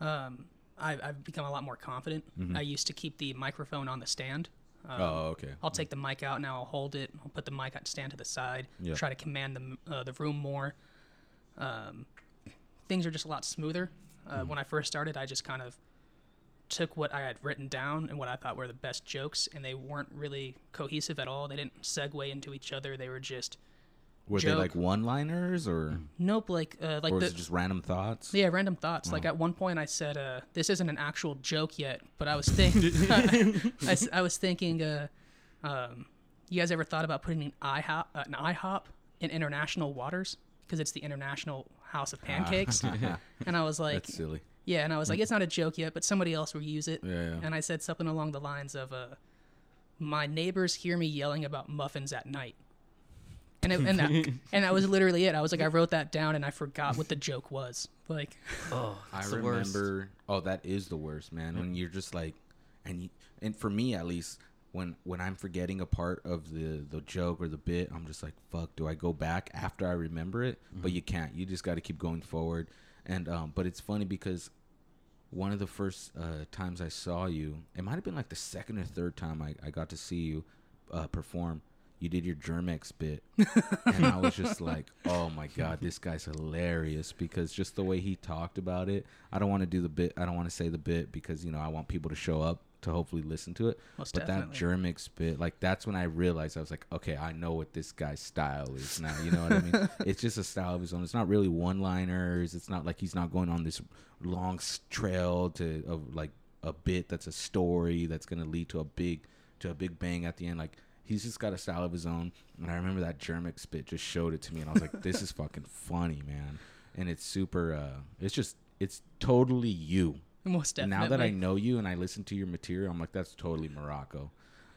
Um, I've, I've become a lot more confident. I used to keep the microphone on the stand. Um, oh, okay. I'll take the mic out now. I'll hold it. I'll put the mic on stand to the side. Yeah. Try to command the uh, the room more. Um, things are just a lot smoother. Uh, Mm-hmm. When I first started, I just kind of took what I had written down and what I thought were the best jokes, and they weren't really cohesive at all. They didn't segue into each other. They were just Were they like one-liners or nope, like uh, like or the it just random thoughts? yeah, random thoughts. Like at one point, I said, uh, "This isn't an actual joke yet," but I was thinking, I, I was thinking, uh, um, you guys ever thought about putting an IHOP, uh, an IHOP in international waters because it's the International House of Pancakes? and I was like, That's silly. yeah, and I was like, it's not a joke yet, but somebody else will use it. Yeah, yeah. And I said something along the lines of, uh, "My neighbors hear me yelling about muffins at night." And it, and that, and that was literally it. I was like, I wrote that down and I forgot what the joke was. Like, Oh, I it's worst. remember. Oh, that is the worst, man. When you're just like, and you, and for me at least, when when I'm forgetting a part of the the joke or the bit, I'm just like, fuck. Do I go back after I remember it? But you can't. You just got to keep going forward. And um, but it's funny because one of the first uh, times I saw you, it might have been like the second or third time I, I got to see you uh, perform. You did your Germ-X bit, and I was just like, "Oh my god, this guy's hilarious!" Because just the way he talked about it, I don't want to do the bit. I don't want to say the bit because you know I want people to show up to hopefully listen to it. Most but that definitely. Germ-X bit, like that's when I realized I was like, okay, I know what this guy's style is now. You know what I mean? it's just a style of his own. It's not really one-liners. It's not like he's not going on this long trail to of like a bit that's a story that's gonna lead to a big to a big bang at the end. Like he's just got a style of his own. And I remember that Germ-X bit just showed it to me, and I was like, this is fucking funny, man. And it's super. uh It's just it's totally you most definitely. now that I know you and I listen to your material, I'm like, that's totally Morocco.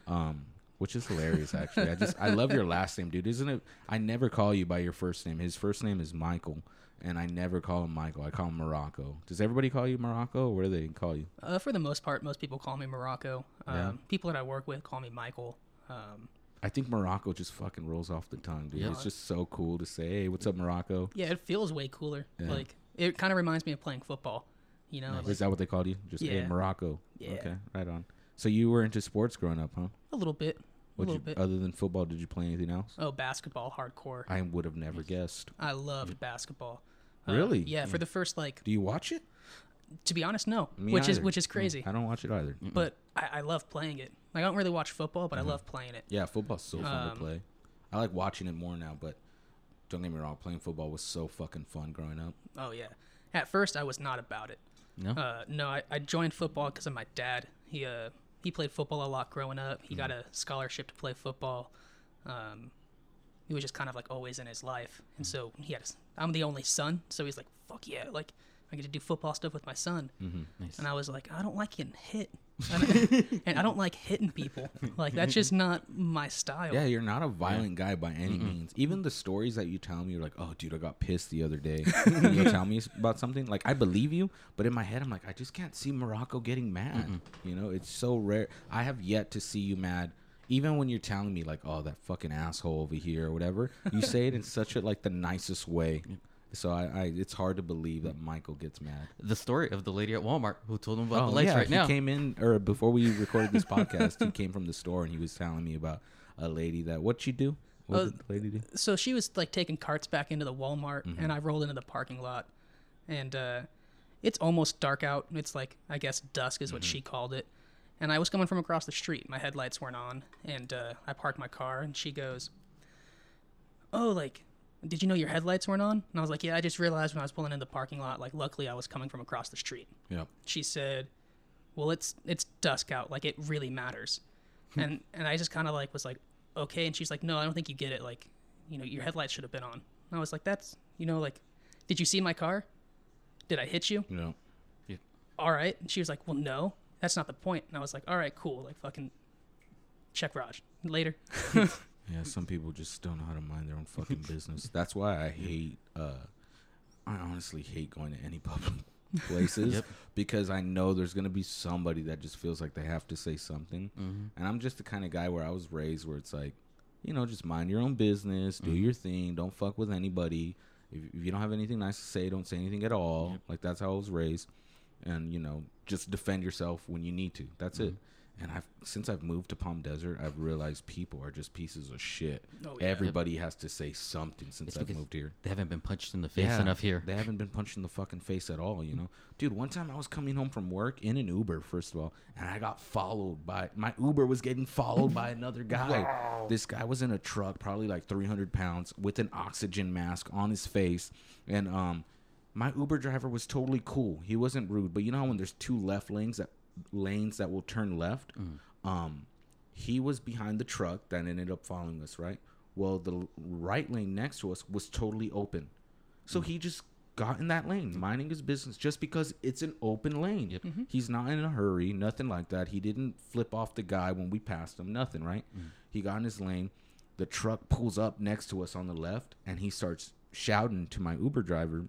Um, which is hilarious actually. I just I love your last name, dude. Isn't it I never call you by your first name. His first name is Michael. And I never call him Michael. I call him Morocco. Does everybody call you Morocco? Or what do they call you? Uh, for the most part, most people call me Morocco. Um, Yeah. People that I work with call me Michael. Um, I think Morocco just fucking rolls off the tongue, dude. Yeah. It's just so cool to say, "Hey, what's up, Morocco?" yeah, it feels way cooler. Yeah. Like it kind of reminds me of playing football. You know, Is like, that what they called you? Just hey, Morocco. Yeah. Okay, right on. So you were into sports growing up, huh? a little bit, a What little you, bit. other than football, did you play anything else? oh, basketball, hardcore. I would have never guessed. I loved basketball. Uh, Really? yeah, for the first like, Do you watch it? to be honest, no, Me which is which is crazy. I don't watch it either. But I, I love playing it. Like, I don't really watch football, but Mm-hmm. I love playing it. Yeah, football's so fun to Um, play. I like watching it more now, but don't get me wrong, playing football was so fucking fun growing up. Oh yeah. At first, I was not about it. No. Uh, no, I, I joined football because of my dad. He uh he played football a lot growing up. He got Mm. a scholarship to play football. Um, he was just kind of like always in his life, and so he had. A, I'm the only son, so he's like, "Fuck yeah!" Like I get to do football stuff with my son, Mm-hmm. nice. and I was like, "I don't like getting hit, and, and I don't like hitting people. Like that's just not my style." Yeah, you're not a violent guy by any means. Even the stories that you tell me, you're like, "Oh, dude, I got pissed the other day." You'll tell me about something, like I believe you, but in my head, I'm like, I just can't see Morocco getting mad. You know, it's so rare. I have yet to see you mad. Even when you're telling me like, "Oh, that fucking asshole over here" or whatever, you say it in such a like the nicest way. So I, I, it's hard to believe that Michael gets mad. the story of the lady at Walmart who told him about Oh, the lights yeah, right he now. came in, or before we recorded this podcast, he came from the store and he was telling me about a lady that what she do. What Uh, did the lady do? so she was like taking carts back into the Walmart, Mm-hmm. and I rolled into the parking lot, and uh, it's almost dark out. It's like I guess dusk is what Mm-hmm. she called it, and I was coming from across the street. My headlights weren't on, and uh, I parked my car, and she goes, "Oh, like." Did you know your headlights weren't on? And I was like, Yeah, I just realized when I was pulling in the parking lot. Like, luckily, I was coming from across the street. Yeah. She said, "Well, it's it's dusk out. Like, it really matters." Hmm. and and I just kind of like was like, "Okay." And she's like, "No, I don't think you get it. Like, you know, your headlights should have been on." And I was like, "That's you know, like, did you see my car? Did I hit you? You know. All right." And she was like, "Well, no, that's not the point." And I was like, "All right, cool. Like, fucking." check Raj later. Yeah, some people just don't know how to mind their own fucking business. That's why I hate. uh I honestly hate going to any public places Yep. because I know there's gonna be somebody that just feels like they have to say something. Mm-hmm. And I'm just the kind of guy where I was raised where it's like, you know, just mind your own business, do Mhm. your thing, don't fuck with anybody. If, if you don't have anything nice to say, don't say anything at all. Yep. Like that's how I was raised, and you know, just defend yourself when you need to. That's it. And I've since I've moved to Palm Desert, I've realized people are just pieces of shit. Oh, yeah. Everybody has to say something since It's I've moved here. They haven't been punched in the face enough here. They haven't been punched in the fucking face at all, you know? Dude, one time I was coming home from work in an Uber, first of all, and I got followed by my Uber was getting followed by another guy. This guy was in a truck, probably like 300 pounds, with an oxygen mask on his face. And um my Uber driver was totally cool. He wasn't rude, but you know how when there's two left lanes that lanes that will turn left? Mm. Um he was behind the truck that ended up following us, right? Well, the right lane next to us was totally open. So mm. he just got in that lane, mm. minding his business just because it's an open lane. Yep. Mm-hmm. He's not in a hurry, nothing like that. He didn't flip off the guy when we passed him, nothing, right? He got in his lane. The truck pulls up next to us on the left and he starts shouting to my Uber driver,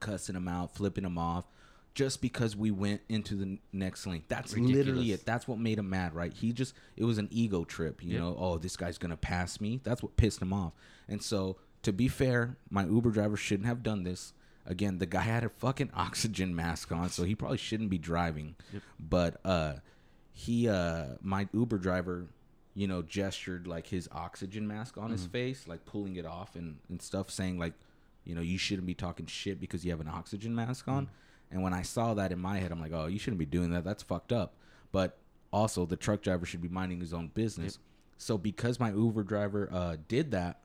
cussing him out, flipping him off. Just because we went into the next lane, that's literally it. That's what made him mad, right? He just it was an ego trip, you Yep. know. Oh, this guy's gonna pass me. That's what pissed him off. And so, to be fair, my Uber driver shouldn't have done this. Again, the guy had a fucking oxygen mask on, so he probably shouldn't be driving. Yep. But uh, he, uh, my Uber driver, you know, gestured like his oxygen mask on his face, like pulling it off and and stuff, saying like, you know, you shouldn't be talking shit because you have an oxygen mask on. And when I saw that in my head, I'm like, oh, you shouldn't be doing that. That's fucked up. But also, the truck driver should be minding his own business. So because my Uber driver uh, did that,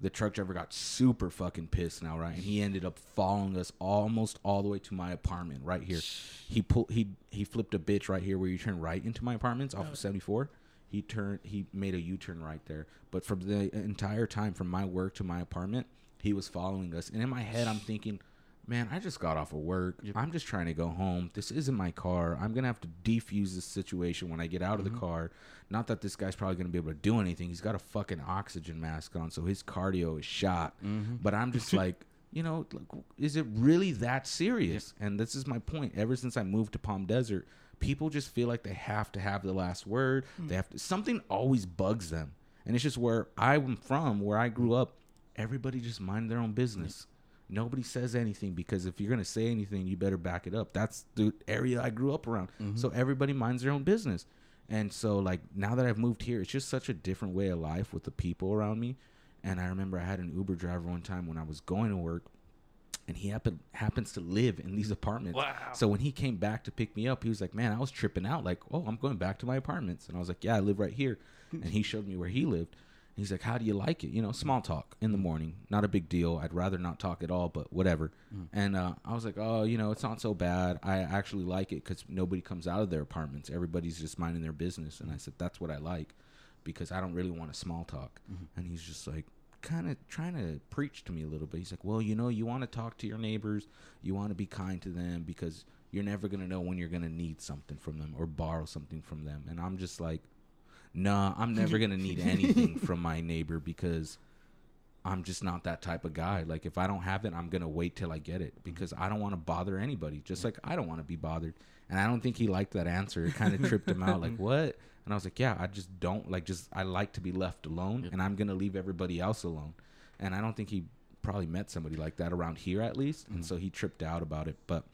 the truck driver got super fucking pissed now, right? And he ended up following us almost all the way to my apartment right here. He pulled he he flipped a bitch right here where you turn right into my apartments off of 74. He turned he made a U-turn right there. But from the entire time from my work to my apartment, he was following us. And in my head I'm thinking, man, I just got off of work. I'm just trying to go home. This isn't my car. I'm gonna have to defuse this situation when I get out of the mm-hmm. car. Not that this guy's probably gonna be able to do anything. He's got a fucking oxygen mask on, so his cardio is shot. Mm-hmm. But I'm just like, you know, like, is it really that serious? And this is my point. Ever since I moved to Palm Desert, people just feel like they have to have the last word. Hmm. They have to. Something always bugs them, and it's just where I'm from, where I grew up. Everybody just mind their own business. Nobody says anything because if you're gonna say anything, you better back it up. That's the area I grew up around. Mm-hmm. So everybody minds their own business. And so like now that I've moved here, it's just such a different way of life with the people around me. And I remember I had an Uber driver one time when I was going to work and he happen, happens to live in these apartments. Wow. So when he came back to pick me up, he was like, "Man, I was tripping out. Like, oh, I'm going back to my apartments." And I was like, "Yeah, I live right here." and he showed me where he lived. He's like, "How do you like it?" You know, small talk in the mm. morning, not a big deal. I'd rather not talk at all, but whatever. Mm. And uh, I was like, "Oh, you know, it's not so bad. I actually like it because nobody comes out of their apartments. Everybody's just minding their business." And I mm. said, "That's what I like." Because I don't really want to small talk. Mm-hmm. And he's just like, kind of trying to preach to me a little bit. He's like, "Well, you know, you want to talk to your neighbors, you want to be kind to them because you're never gonna know when you're gonna need something from them or borrow something from them." And I'm just like, "Nah, I'm never gonna need anything from my neighbor because I'm just not that type of guy. Like, if I don't have it, I'm gonna wait till I get it because I don't want to bother anybody. Just like I don't want to be bothered." And I don't think he liked that answer. It kind of tripped him out. Like, what? And I was like, yeah, I just don't like. Just I like to be left alone, and I'm gonna leave everybody else alone. And I don't think he probably met somebody like that around here at least, and mm-hmm. so he tripped out about it. But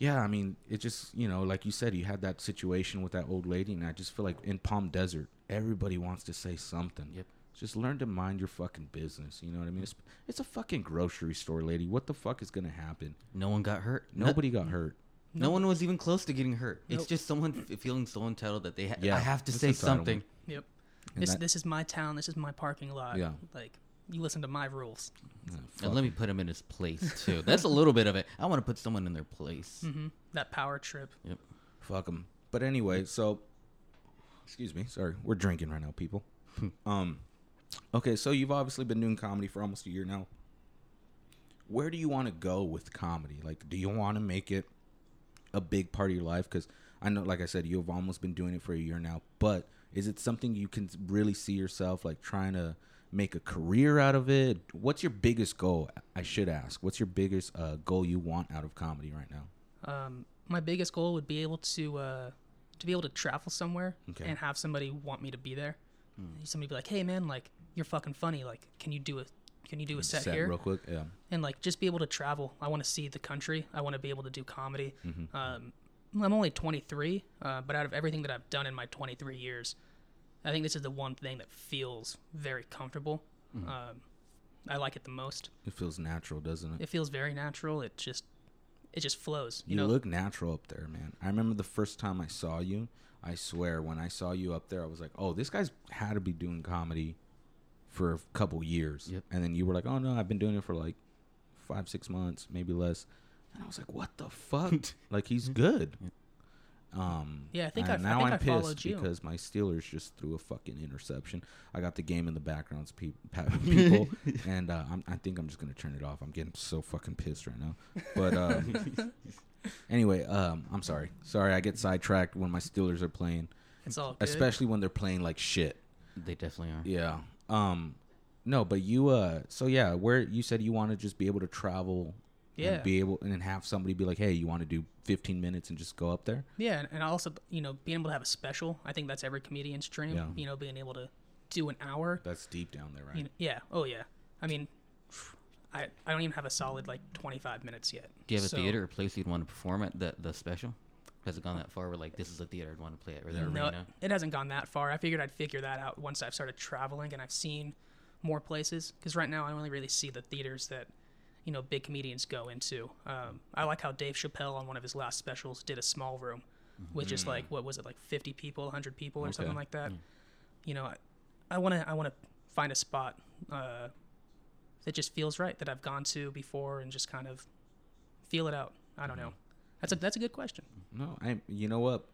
yeah, I mean, it just you know, like you said, you had that situation with that old lady, and I just feel like in Palm Desert, everybody wants to say something. Yep. Just learn to mind your fucking business. You know what I mean? It's, it's a fucking grocery store, lady. What the fuck is gonna happen? No one got hurt. No- Nobody got hurt. No, one was even close to getting hurt. It's just someone f- feeling so entitled that they ha- Yeah, I have to say entitlement. something. Yep. And This that- this is my town. This is my parking lot. Yeah. Like you listen to my rules. Yeah, And let me put him in his place too. That's a little bit of it. I want to put someone in their place. hmm That power trip. Yep. Fuck them. But anyway, so excuse me. Sorry, we're drinking right now, people. um, okay, so you've obviously been doing comedy for almost a year now. Where do you want to go with comedy? Like, do you want to make it a big part of your life? Because I know, like I said, you've almost been doing it for a year now. But Is it something you can really see yourself like trying to make a career out of it? What's your biggest goal? I should ask. What's your biggest uh, goal you want out of comedy right now? Um, my biggest goal would be able to uh, to be able to travel somewhere Okay. and have somebody want me to be there. Somebody be like, "Hey, man, like you're fucking funny. Like, can you do a can you do a set, here?" real quick. Yeah. and like just be able to travel. I want to see the country. I want to be able to do comedy. Mm-hmm. Um, I'm only 23, uh, but out of everything that I've done in my 23 years, I think this is the one thing that feels very comfortable. Mm-hmm. Um, I like it the most. It feels natural, doesn't it? It feels very natural. It just it just flows. You, You know, look natural up there, man. I remember the first time I saw you. I swear, when I saw you up there, I was like, "Oh, this guy's had to be doing comedy for a couple years." Yep. And then you were like, "Oh no, I've been doing it for like five, six months, maybe less." And I was like, "What the fuck? like he's good." Um, Yeah, I think I- I now think I'm I followed pissed you. because my Steelers just threw a fucking interception. I got the game in the backgrounds, pe- people, and uh, I'm, I think I'm just gonna turn it off. I'm getting so fucking pissed right now. But um, anyway, um, I'm sorry. Sorry, I get sidetracked when my Steelers are playing, it's all good. especially when they're playing like shit. They definitely are. Yeah. Um, no, but you. Uh, so yeah, where you said you want to just be able to travel. Yeah. And be able and then have somebody be like, hey, you want to do 15 minutes and just go up there? Yeah, and- and also you know being able to have a special. I think that's every comedian's dream. Yeah. You know, being able to do an hour. That's deep down there, right? You know, yeah. Oh yeah. I mean, I I don't even have a solid like 25 minutes yet. Do you have a theater or place you'd want to perform at the the special? Has it gone that far? Where like this is a theater I'd want to play at, or the No, arena? it hasn't gone that far. I figured I'd figure that out once I've started traveling and I've seen more places. Because right now I only really see the theaters that you know big comedians go into. Um, I like how Dave Chappelle on one of his last specials did a small room with just like what was it like 50 people, 100 people, or something Mm-hmm. Like that. You know, I want to I want to find a spot uh, that just feels right that I've gone to before and just kind of feel it out. I don't Mm-hmm. know. That's a that's a good question. No, I. You know what?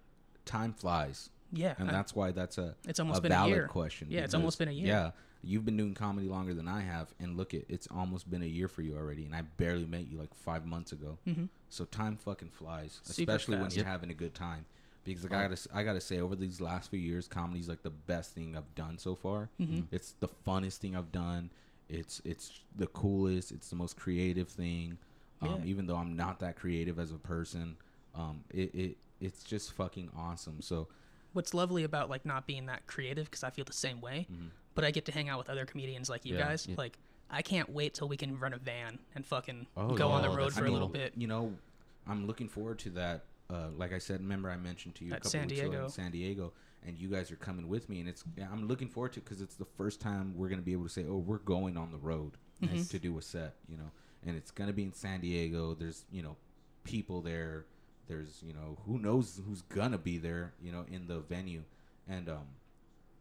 Time flies, Yeah, and I- that's why that's a It's almost a been a year. question. Yeah, it's almost been a year. Yeah, you've been doing comedy longer than I have, and look, it it's almost been a year for you already, and I barely met you like five months ago. Mhm. So time fucking flies, Super especially when you're having a good time. Because like, I gotta s- I gotta say, over these last few years, comedy's like the best thing I've done so far. Mhm. It's the funnest thing I've done. It's it's the coolest. It's the most creative thing. Um, Even though I'm not that creative as a person, um, it, it it's just fucking awesome. So what's lovely about like not being that creative because I feel the same way, but I get to hang out with other comedians like you Mm-hmm. Yeah. guys. Yeah. Like I can't wait till we can run a van and fucking Oh, go on the road that's for a cool. little bit. You know, I'm looking forward to that. Uh, like I said, remember I mentioned to you a At couple San weeks ago Diego. in San Diego, and you guys are coming with me, and it's yeah, I'm looking forward to because it's the first time we're gonna be able to say, oh, we're going on the road Mm-hmm. to do a set, you know, and it's gonna be in San Diego. There's you know people there. There's you know who knows who's gonna be there, you know, in the venue, and um,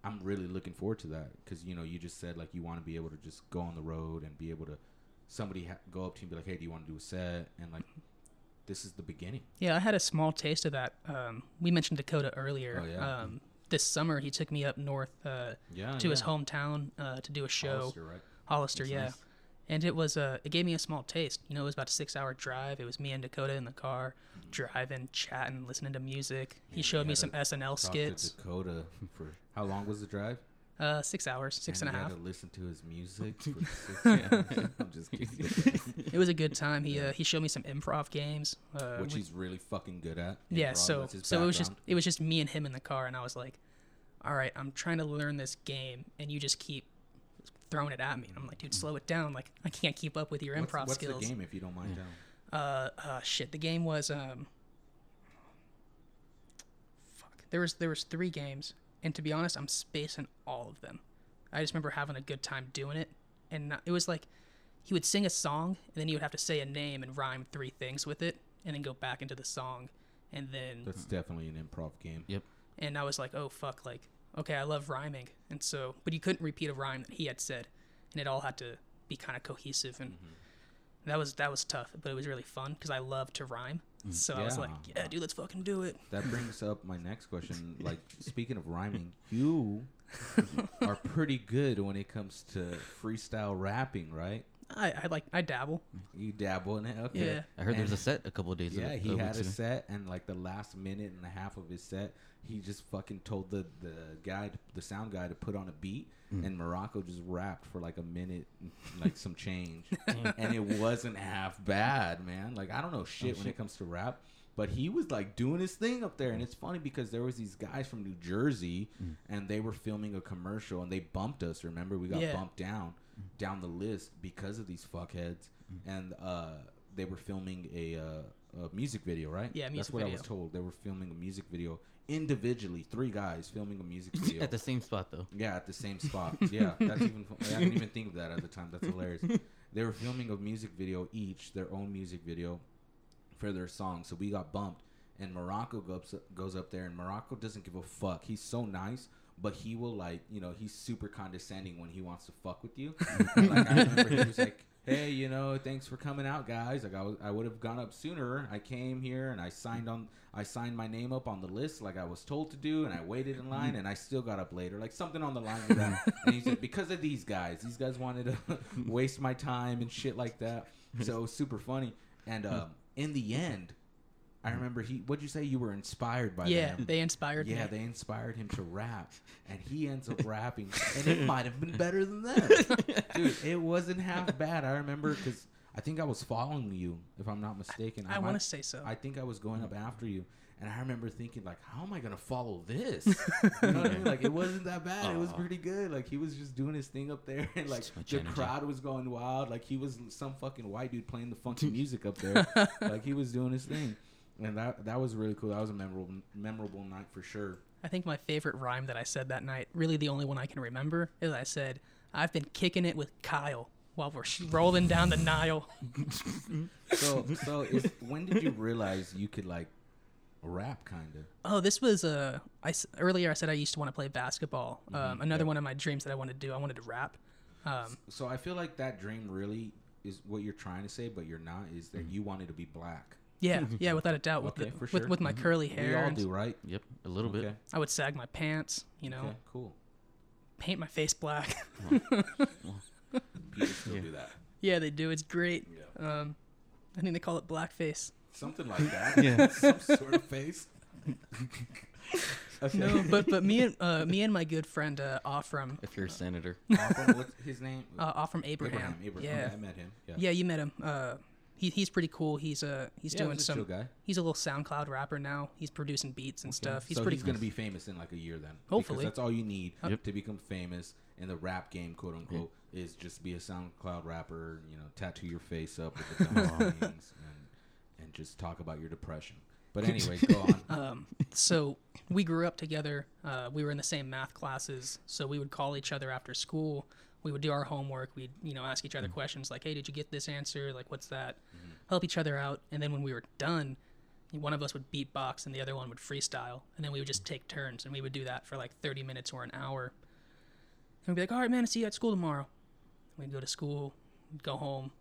I'm really looking forward to that because you know you just said like you want to be able to just go on the road and be able to somebody ha- go up to you and be like, hey, do you want to do a set? And like this is the beginning. Yeah, I had a small taste of that. Um, we mentioned Dakota earlier. Oh, yeah. Um, this summer he took me up north uh, Yeah, to his hometown uh, to do a show. Hollister, right? Hollister, That's yeah. nice. And it was uh, it gave me a small taste. You know, it was about a six hour drive. It was me and Dakota in the car, driving, chatting, listening to music. He showed me some SNL skits. Dakota for how long was the drive? Uh, six hours, six and a half. Had to listen to his music for six hours. I'm just kidding. It was a good time. He uh, he showed me some improv games. Uh, Which we- he's really fucking good at. yeah. Improv, So so it was just it was just me and him in the car, and I was like, all right, I'm trying to learn this game, and you just keep throwing it at me. And I'm like, dude, slow it down. Like I can't keep up with your What's- improv what's, skills. the game if you don't mind telling? Uh, uh, shit. The game was um. Fuck. There was there was three games, and to be honest, I'm spacing all of them. I just remember having a good time doing it, and not, it was like he would sing a song, and then he would have to say a name and rhyme three things with it, and then go back into the song, and then That's definitely an improv game. Yep. and I was like, oh fuck, like okay, I love rhyming, and so but you couldn't repeat a rhyme that he had said, and it all had to be kind of cohesive, and mm-hmm. that was that was tough, but it was really fun because I love to rhyme. Mm, so I was like, Yeah. yeah, dude, let's fucking do it. That brings up my next question. Like, speaking of rhyming, you are pretty good when it comes to freestyle rapping, right? I, I like I dabble. You dabble in it, okay? Yeah. I heard there's a set a couple of days. Yeah, ago- he had a ago. set, and like the last minute and a half of his set, he just fucking told the the guy, the sound guy, to put on a beat, Mm. and Morocco just rapped for like a minute, like some change, and it wasn't half bad, man. Like I don't know shit when it comes to rap. But he was like doing his thing up there, and it's funny because there was these guys from New Jersey, Mm. and they were filming a commercial, and they bumped us. Remember, we got Yeah. bumped down, down the list because of these fuckheads, and uh, they were filming a, uh, a music video, right? Yeah, music That's music what I was told. They were filming a music video individually, three guys filming a music video. at the same spot though. Yeah, at the same spot. Yeah, that's even. I didn't even think of that at the time. That's hilarious. They were filming a music video each, their own music video, for their song. So we got bumped, and Morocco goes goes up there, and Morocco doesn't give a fuck. He's so nice, but he will like, you know, he's super condescending when he wants to fuck with you. like I remember he was like. Hey, you know, thanks for coming out, guys. Like I, was, I would have gone up sooner. I came here and I signed on. I signed my name up on the list like I was told to do, and I waited in line, and I still got up later, like something on the line of that. and he said because of these guys, these guys wanted to waste my time and shit like that. So it was super funny. And um, in the end, I mm. remember he. What'd you say? You were inspired by Yeah, them. Yeah, they inspired Yeah, me. they inspired him to rap, and he ends up rapping, and it might have been better than that, dude. It wasn't half bad. I remember because I think I was following you, if I'm not mistaken. I might- want to say so. I think I was going up after you, and I remember thinking like, how am I gonna follow this? you know what I mean? Like it wasn't that bad. It was pretty good. Like he was just doing his thing up there, and like the energy. crowd was going wild. Like he was some fucking white dude playing the funky music up there. like he was doing his thing, and that that was really cool. That was a memorable memorable night for sure. I think my favorite rhyme that I said that night, really the only one I can remember, is I said, "I've been kicking it with Kyle while we're rolling down the Nile." So so is when did you realize you could like rap kind of? Oh, this was uh, I earlier I said I used to want to play basketball. Um, another yeah. one of my dreams that I wanted to do, I wanted to rap. Um, So I feel like that dream really is what you're trying to say, but you're not. Is that you wanted to be black? Yeah, yeah, without a doubt, with Okay, the, for with sure. with my curly hair, We all and do, right? Yep, a little Okay. bit. I would sag my pants, you know, Okay, cool. paint my face black. People still do that. yeah, they do. It's great. Yeah. Um, I think they call it blackface. Something like that. Yeah. Some sort of face. okay. No, but but me and uh, me and my good friend uh, Offram, If you're a senator, Offram, what's his name? uh, Offram Abraham. Abraham. Abraham. Yeah, I met him. Yeah. yeah, you met him. Uh, he, he's pretty cool. He's uh he's Yeah, doing he's a some. guy. He's a little SoundCloud rapper now. He's producing beats and Okay. stuff. He's so pretty he's cool. gonna be famous in like a year then. Hopefully. that's all you need Yep. to become famous in the rap game, quote unquote, is just be a SoundCloud rapper. You know, tattoo your face up with the dumb and and just talk about your depression. But anyway, go on. Um, so we grew up together. Uh, we were in the same math classes, so we would call each other after school. We would do our homework. We'd you know ask each other questions like, "Hey, did you get this answer? Like, what's that?" Help each other out. And then when we were done, one of us would beatbox and the other one would freestyle, and then we would just take turns, and we would do that for like 30 minutes or an hour. And we'd be like, "All right, man, I'll see you at school tomorrow." We'd go to school, go home,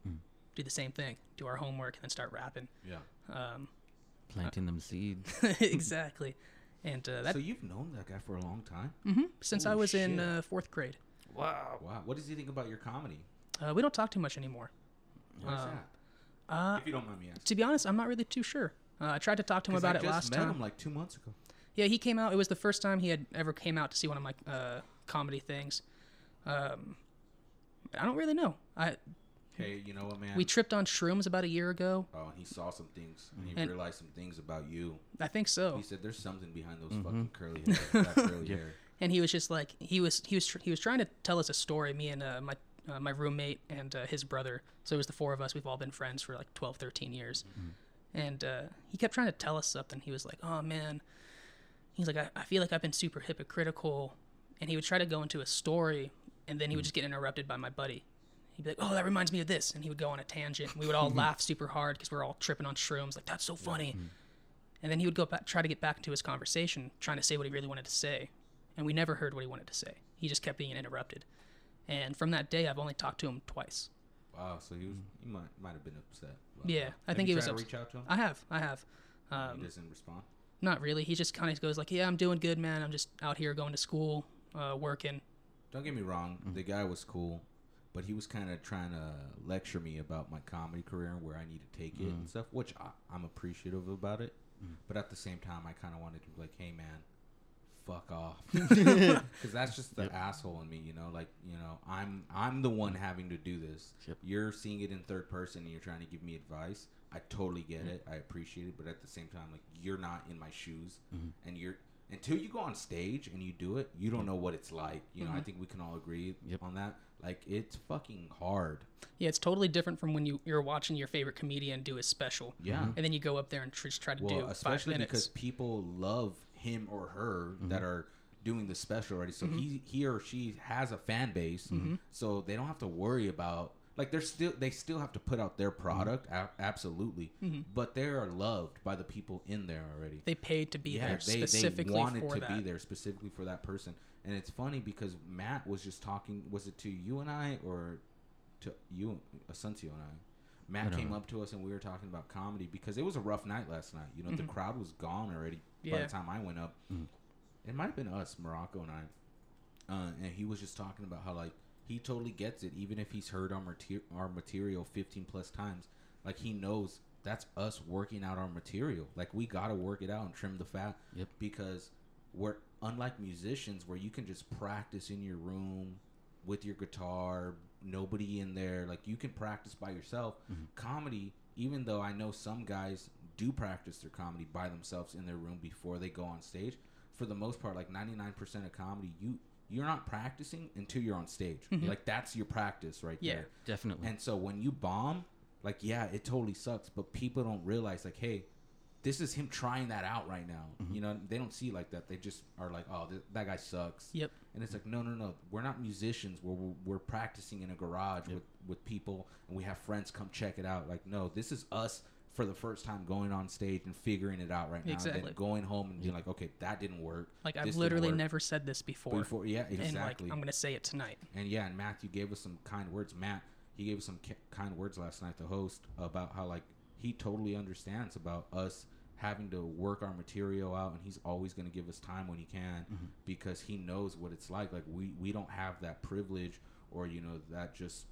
do the same thing, do our homework, and then start rapping. yeah. Um, planting them seeds. exactly. And uh, that So you've known that guy for a long time. Mhm, since I Holy was in uh, fourth grade. Wow. Wow. What does he think about your comedy? Uh, we don't talk too much anymore. Why is Uh, that? Uh, If you don't mind me asking. to be honest, I'm not really too sure. Uh, I tried to talk to him about I it just last met time. him like two months ago. Yeah, he came out. It was the first time he had ever came out to see one of my uh, comedy things. Um, I don't really know. I Hey, you know what, man? we tripped on shrooms about a year ago. oh, and he saw some things, and he And- realized some things about you. I think so. He said, "There's something behind those Mm-hmm. fucking curly hair, that curly hair." And he was just like he was he was tr- he was trying to tell us a story me and uh, my uh, my roommate and uh, his brother. So it was the four of us. We've all been friends for like 12 13 years. And uh, he kept trying to tell us something. He was like oh man. He's like I, I feel like i've been super hypocritical. And he would try to go into a story and then he would just get interrupted by my buddy. He'd be like oh that reminds me of this. And he would go on a tangent. We would all laugh super hard because we are all tripping on shrooms. Like that's so funny. And then he would go back, try to get back into his conversation, trying to say what he really wanted to say. And we never heard what he wanted to say. He just kept being interrupted. And from that day, I've only talked to him twice. Wow, so he was he might might have been upset. Yeah, that. I Have think you he was tried to ups- reach out to him. I have, I have. Um, he doesn't respond. not really. He just kind of goes like, "Yeah, I'm doing good, man. I'm just out here going to school, uh, working." Don't get me wrong. The guy was cool, but he was kind of trying to lecture me about my comedy career and where I need to take it and stuff, which I, I'm appreciative about it. But at the same time, I kind of wanted to be like, hey man, fuck off, because that's just the asshole in me, you know. Like you know, I'm I'm the one having to do this. Yep. You're seeing it in third person and you're trying to give me advice. I totally get it. I appreciate it, but at the same time, like you're not in my shoes, and you're until you go on stage and you do it, you don't know what it's like. You know, I think we can all agree Yep. on that. Like it's fucking hard. Yeah, it's totally different from when you you're watching your favorite comedian do a special. Yeah. Mm-hmm. And then you go up there and tr- try to Well, do five especially minutes. because people love him or her that Mm-hmm. are doing the special already. So he he or she has a fan base, Mm-hmm. so they don't have to worry about like they're still they still have to put out their product a- absolutely, but they are loved by the people in there already. they paid to be yeah, there they, specifically they wanted for to that. be there specifically for that person. And it's funny because Matt was just talking. Was it to you and I or to you, Asuncio and I? Matt came know. up to us and we were talking about comedy because it was a rough night last night. You know, the crowd was gone already by Mm-hmm. The time I went up. It might have been us, Morocco and I. Uh, and he was just talking about how like he totally gets it, even if he's heard our mater- our material fifteen plus times. Like he knows that's us working out our material. Like we gotta work it out and trim the fat. Yep. Because we're unlike musicians where you can just practice in your room with your guitar, nobody in there. Like you can practice by yourself. Comedy, even though I know some guys do practice their comedy by themselves in their room before they go on stage, for the most part, like ninety nine percent of comedy, you you're not practicing until you're on stage. Like that's your practice right Yeah. there. Definitely. And so when you bomb, like yeah, it totally sucks, but people don't realize like, hey, this is him trying that out right now. Mm-hmm. You know, they don't see like that. They just are like, oh, th- that guy sucks. Yep. And it's like, no, no, no. We're not musicians. We're we're, we're practicing in a garage with with people, and we have friends come check it out. Like, no, this is us for the first time going on stage and figuring it out right now. And then going home and being like, okay, that didn't work. Like This I've literally never said this before. Before, yeah, And like exactly. I'm gonna say it tonight. And yeah, and Matthew gave us some kind words. Matt, he gave us some ki- kind words last night, the host, about how like he totally understands about us having to work our material out, and he's always going to give us time when he can mm-hmm. because he knows what it's like. Like we we don't have that privilege or you know that just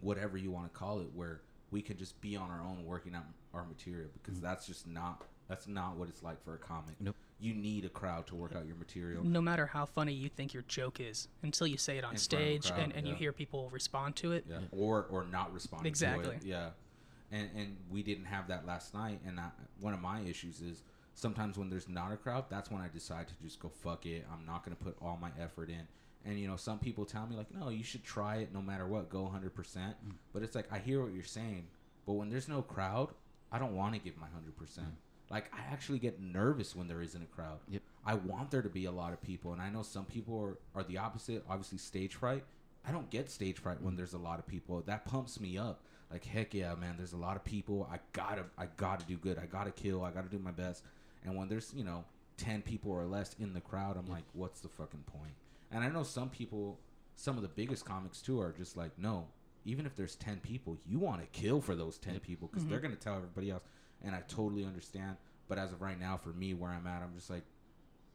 whatever you want to call it, where we can just be on our own working out our material because mm-hmm. that's just not that's not what it's like for a comic. Nope. You need a crowd to work out your material. No matter how funny you think your joke is, until you say it on In front of a stage crowd, and, and you hear people respond to it. yeah, or or not respond Exactly. to it. Yeah, and and we didn't have that last night. And I, one of my issues is sometimes when there's not a crowd, that's when I decide to just go fuck it. I'm not gonna put all my effort in. And you know, some people tell me like, no, you should try it no matter what, go 100. percent mm. But it's like I hear what you're saying, but when there's no crowd, I don't want to give my 100. percent mm. Like I actually get nervous when there isn't a crowd. Yep. I want there to be a lot of people, and I know some people are, are the opposite. Obviously, stage fright. I don't get stage fright when mm. there's a lot of people. That pumps me up. Like heck yeah, man. There's a lot of people. I gotta, I gotta do good. I gotta kill. I gotta do my best. And when there's you know ten people or less in the crowd, I'm like, what's the fucking point? And I know some people, some of the biggest comics too, are just like, no. Even if there's ten people, you want to kill for those ten people because they're gonna tell everybody else. And I totally understand. But as of right now, for me, where I'm at, I'm just like,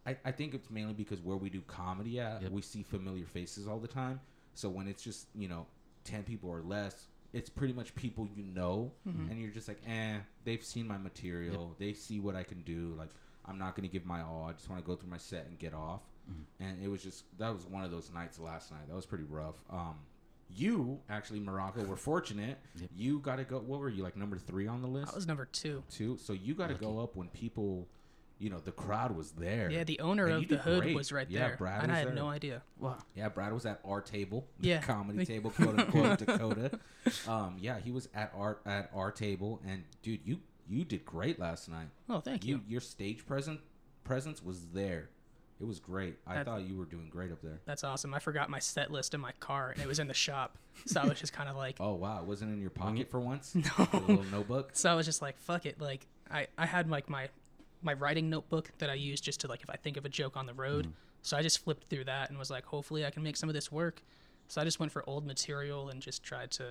I, I think it's mainly because where we do comedy at, Yep. we see familiar faces all the time. So when it's just, you know, 10 people or less, it's pretty much people you know. And you're just like, eh, they've seen my material. They see what I can do. Like, I'm not going to give my all. I just want to go through my set and get off. And it was just, that was one of those nights last night. That was pretty rough. Um, you, actually, Morocco, were fortunate. Yep. You got to go, what were you, like number three on the list? I was number two. Two. So you got to go up when people, you know, the crowd was there. Yeah, the owner And of the hood great. was right Yeah, there, Brad and was I had there. no idea. wow. Yeah, Brad was at our table, the Yeah. comedy table, quote unquote, Dakota. Um, yeah, he was at our at our table, and dude, you you did great last night. Oh, thank you. Your stage present presence was there. It was great. I That- thought you were doing great up there. That's awesome. I forgot my set list in my car, and it was in the shop, so I was just kind of like, Oh wow, it wasn't in your pocket for once. No. A little notebook. so I was just like, fuck it. Like I, I had like my my writing notebook that I use just to like if I think of a joke on the road. Mm-hmm. So I just flipped through that and was like, hopefully I can make some of this work. So I just went for old material and just tried to,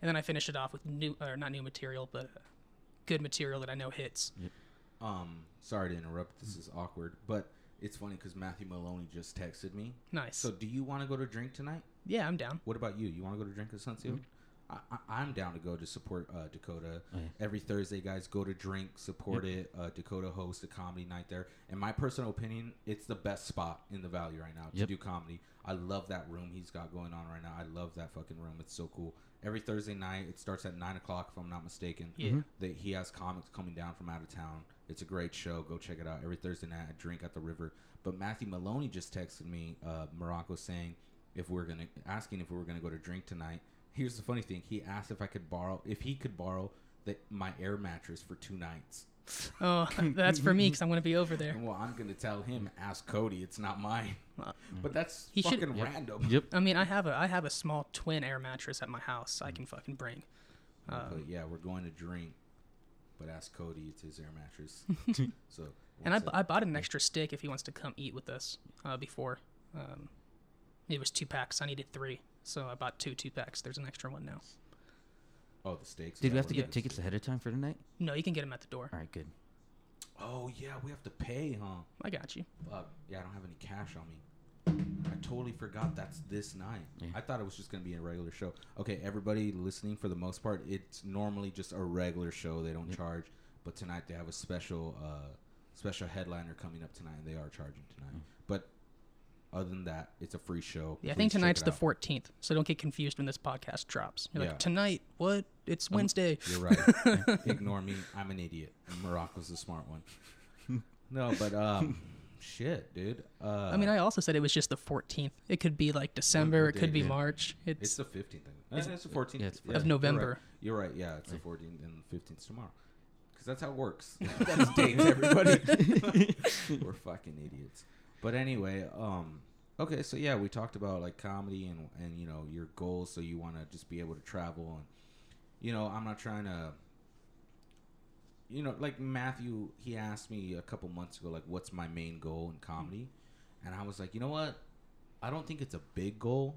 and then I finished it off with new or not new material, but good material that I know hits. Um, sorry to interrupt. This is awkward, but It's funny because Matthew Maloney just texted me. Nice. So, do you want to go to drink tonight? yeah, I'm down. What about you? You want to go to drink at Sunset? I, I, I'm down to go to support uh, Dakota. Oh, yeah. Every Thursday, guys, go to drink, support it. Uh, Dakota hosts a comedy night there. In my personal opinion, it's the best spot in the Valley right now Yep. to do comedy. I love that room he's got going on right now. I love that fucking room. It's so cool. Every Thursday night, it starts at nine o'clock, if I'm not mistaken. Yeah. They, he has comics coming down from out of town. It's a great show. Go check it out every Thursday night. I drink at the river. But Matthew Maloney just texted me, uh, Morocco, saying if we're gonna asking if we were gonna go to drink tonight. Here's the funny thing: he asked if I could borrow, if he could borrow the, my air mattress for two nights. Oh, that's for me because I'm gonna be over there. Well, I'm gonna tell him, ask Cody. It's not mine. Uh, But that's He should- fucking Yep. random. Yep. I mean, I have a I have a small twin air mattress at my house. I can fucking bring. but Um, yeah, we're going to drink. But ask Cody. It's his air mattress. so. and I, what's bu- I bought an extra stick if he wants to come eat with us uh, before. Um, it was two packs. I needed three, so I bought two two packs. There's an extra one now. Oh the steaks. Did we have to get gonna- tickets ahead of time for tonight? No, you can get them at the door. All right, good. Oh yeah, we have to pay, huh? I got you. Fuck. Yeah, I don't have any cash on me. I totally forgot that's this night. Yeah. I thought it was just gonna be a regular show. Okay, everybody listening, for the most part, it's normally just a regular show. They don't Yep. charge, but tonight they have a special, uh, special headliner coming up tonight, and they are charging tonight. But other than that, it's a free show. Yeah, I think Please check tonight's it the out. 14th, so don't get confused when this podcast drops. You're Yeah. like, tonight? What? It's Wednesday. You're right. Ignore me. I'm an idiot. Morocco's the smart one. No, but um, shit, dude. Uh, I mean, I also said it was just the 14th. It could be like December. it could be is? March. It's, It's the 15th. I Is think. It's the 14th. Yeah, it's Yeah, Of you're November. right. You're right. Yeah, it's the 14th and the 15th tomorrow. Because that's how it works. that's dates, everybody. We're fucking idiots. But anyway, um, okay, so yeah, we talked about like comedy and and you know your goals. So you want to just be able to travel and you know I'm not trying to. You know, like Matthew, he asked me a couple months ago, like, what's my main goal in comedy? And I was like, you know what? I don't think it's a big goal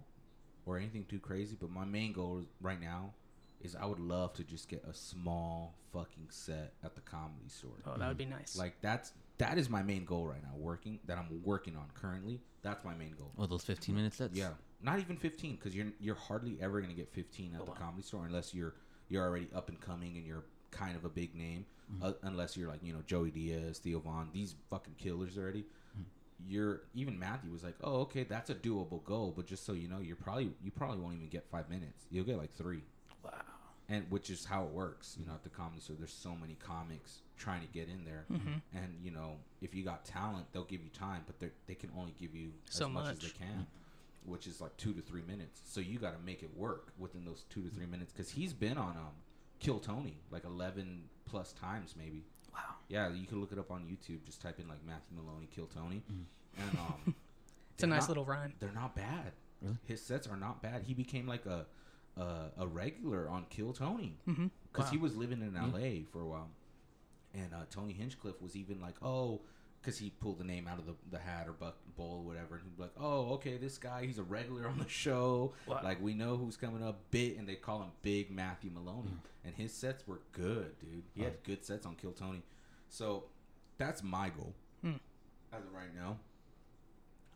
or anything too crazy, but my main goal right now is I would love to just get a small fucking set at the comedy store. oh, that would be nice. Like that's that is my main goal right now. Working that I'm working on currently. That's my main goal. Oh, those 15 minutes. sets? Yeah, not even 15 because you're you're hardly ever gonna get 15 at Oh, the wow. comedy store unless you're you're already up and coming and you're kind of a big name. Uh, unless you're like you know Joey Diaz, Theo Von, these fucking killers already. You're even Matthew was like, oh okay, that's a doable goal, but just so you know, you're probably you probably won't even get five minutes. You'll get like three. Wow. and which is how it works you know at the comedy store there's so many comics trying to get in there Mm-hmm. and you know if you got talent they'll give you time but they they can only give you as So much, as they can which is like two to three minutes so you got to make it work within those two to three minutes because he's been on um kill tony like 11 plus times maybe Wow. yeah you can look it up on youtube just type in like matthew maloney kill tony and um it's a nice not- little rhyme. they're not bad. Really? His sets are not bad. He became like a a, a regular on Kill Tony Mm-hmm. because he was living in. L.A. for a while, and uh, Tony Hinchcliffe was even like, oh, because he pulled the name out of the, the hat or buck bowl or whatever, and he'd be like, oh, okay, this guy, he's a regular on the show. Wow. Like we know who's coming up, bit." and they call him Big Matthew Maloney, and his sets were good, dude. He had good sets on Kill Tony, so that's my goal Hmm. as of right now.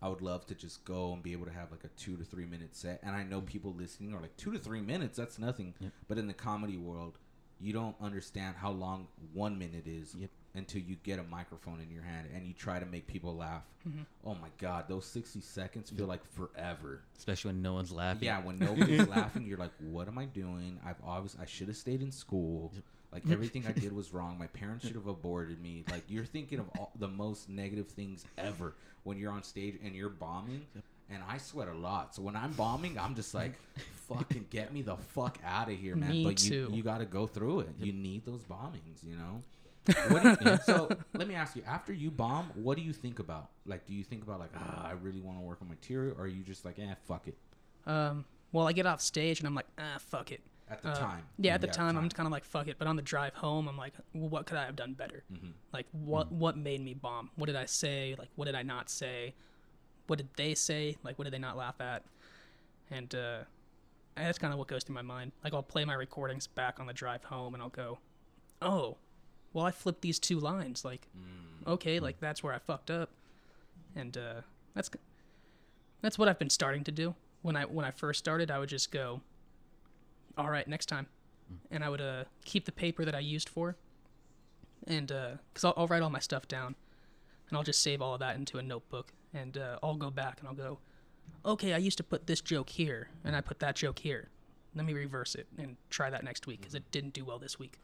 I would love to just go and be able to have like a two to three minute set. And I know people listening are like two to three minutes. That's nothing. Yep. But in the comedy world, you don't understand how long one minute is Yep. until you get a microphone in your hand and you try to make people laugh. Mm-hmm. Oh my god, those sixty seconds feel like forever. Especially when no one's laughing. Yeah, when nobody's laughing, you're like, "What am I doing? I've obviously I should have stayed in school. Like everything I did was wrong. My parents should have aborted me. Like you're thinking of all, the most negative things ever when you're on stage and you're bombing. And I sweat a lot, so when I'm bombing, I'm just like, "Fucking get me the fuck out of here, man!" Me but you too. you got to go through it. You need those bombings, you know. What do you, so let me ask you: After you bomb, what do you think about? Like, do you think about like, ah, I really want to work on material, or are you just like, eh, fuck it? Um, well, I get off stage and I'm like, ah, fuck it. At the Uh, time, Yeah, at the time, I'm kind of like, fuck it. But on the drive home, I'm like, well, what could I have done better? Mhm. Like, what what made me bomb? What did I say? Like, what did I not say? What did they say? Like, what did they not laugh at? And uh, that's kind of what goes through my mind. Like, I'll play my recordings back on the drive home, and I'll go, oh, well, I flipped these two lines. Like, Mm. okay, like that's where I fucked up. and uh, that's that's what I've been starting to do. When I when I first started, I would just go, all right, next time, and I would uh, keep the paper that I used for, and because I'll, I'll write all my stuff down, and I'll just save all of that into a notebook, and uh, I'll go back and I'll go, okay, I used to put this joke here, and I put that joke here. Let me reverse it and try that next week because it didn't do well this week.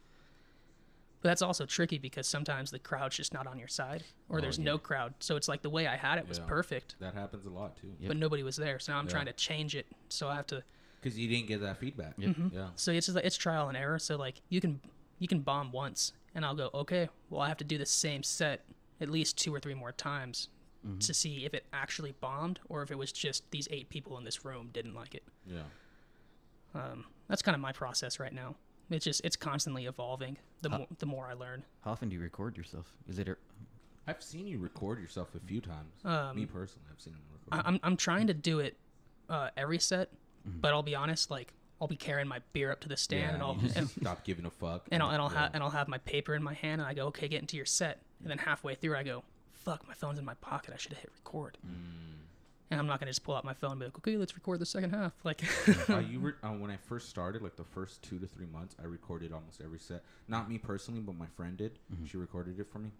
But that's also tricky because sometimes the crowd's just not on your side, or Oh, there's yeah. no crowd. So it's like the way I had it was Yeah. perfect, That happens a lot too. Yep. but nobody was there. So now I'm Yeah. trying to change it. So I have to. Because you didn't get that feedback. Yep. Yeah. So it's just like it's trial and error. So like you can you can bomb once, and I'll go okay. Well, I have to do the same set at least two or three more times to see if it actually bombed or if it was just these eight people in this room didn't like it. Yeah. Um, that's kind of my process right now. It's just it's constantly evolving. The Huh. more the more I learn. How often do you record yourself? Is it a, I've seen you record yourself a few times. Um, Me personally, I've seen him I, record. I'm I'm trying to do it uh, every set, but I'll be honest. Like I'll be carrying my beer up to the stand, and I'll and, stop giving a fuck. and I'll and I'll, yeah. ha- and I'll have my paper in my hand, and I go, okay, get into your set. And then halfway through, I go, fuck, my phone's in my pocket. I should have hit record. Mm. And I'm not gonna just pull out my phone and be like, okay, let's record the second half. Like, uh, you were uh, when I first started, like the first two to three months, I recorded almost every set. Not me personally, but my friend did. She recorded it for me.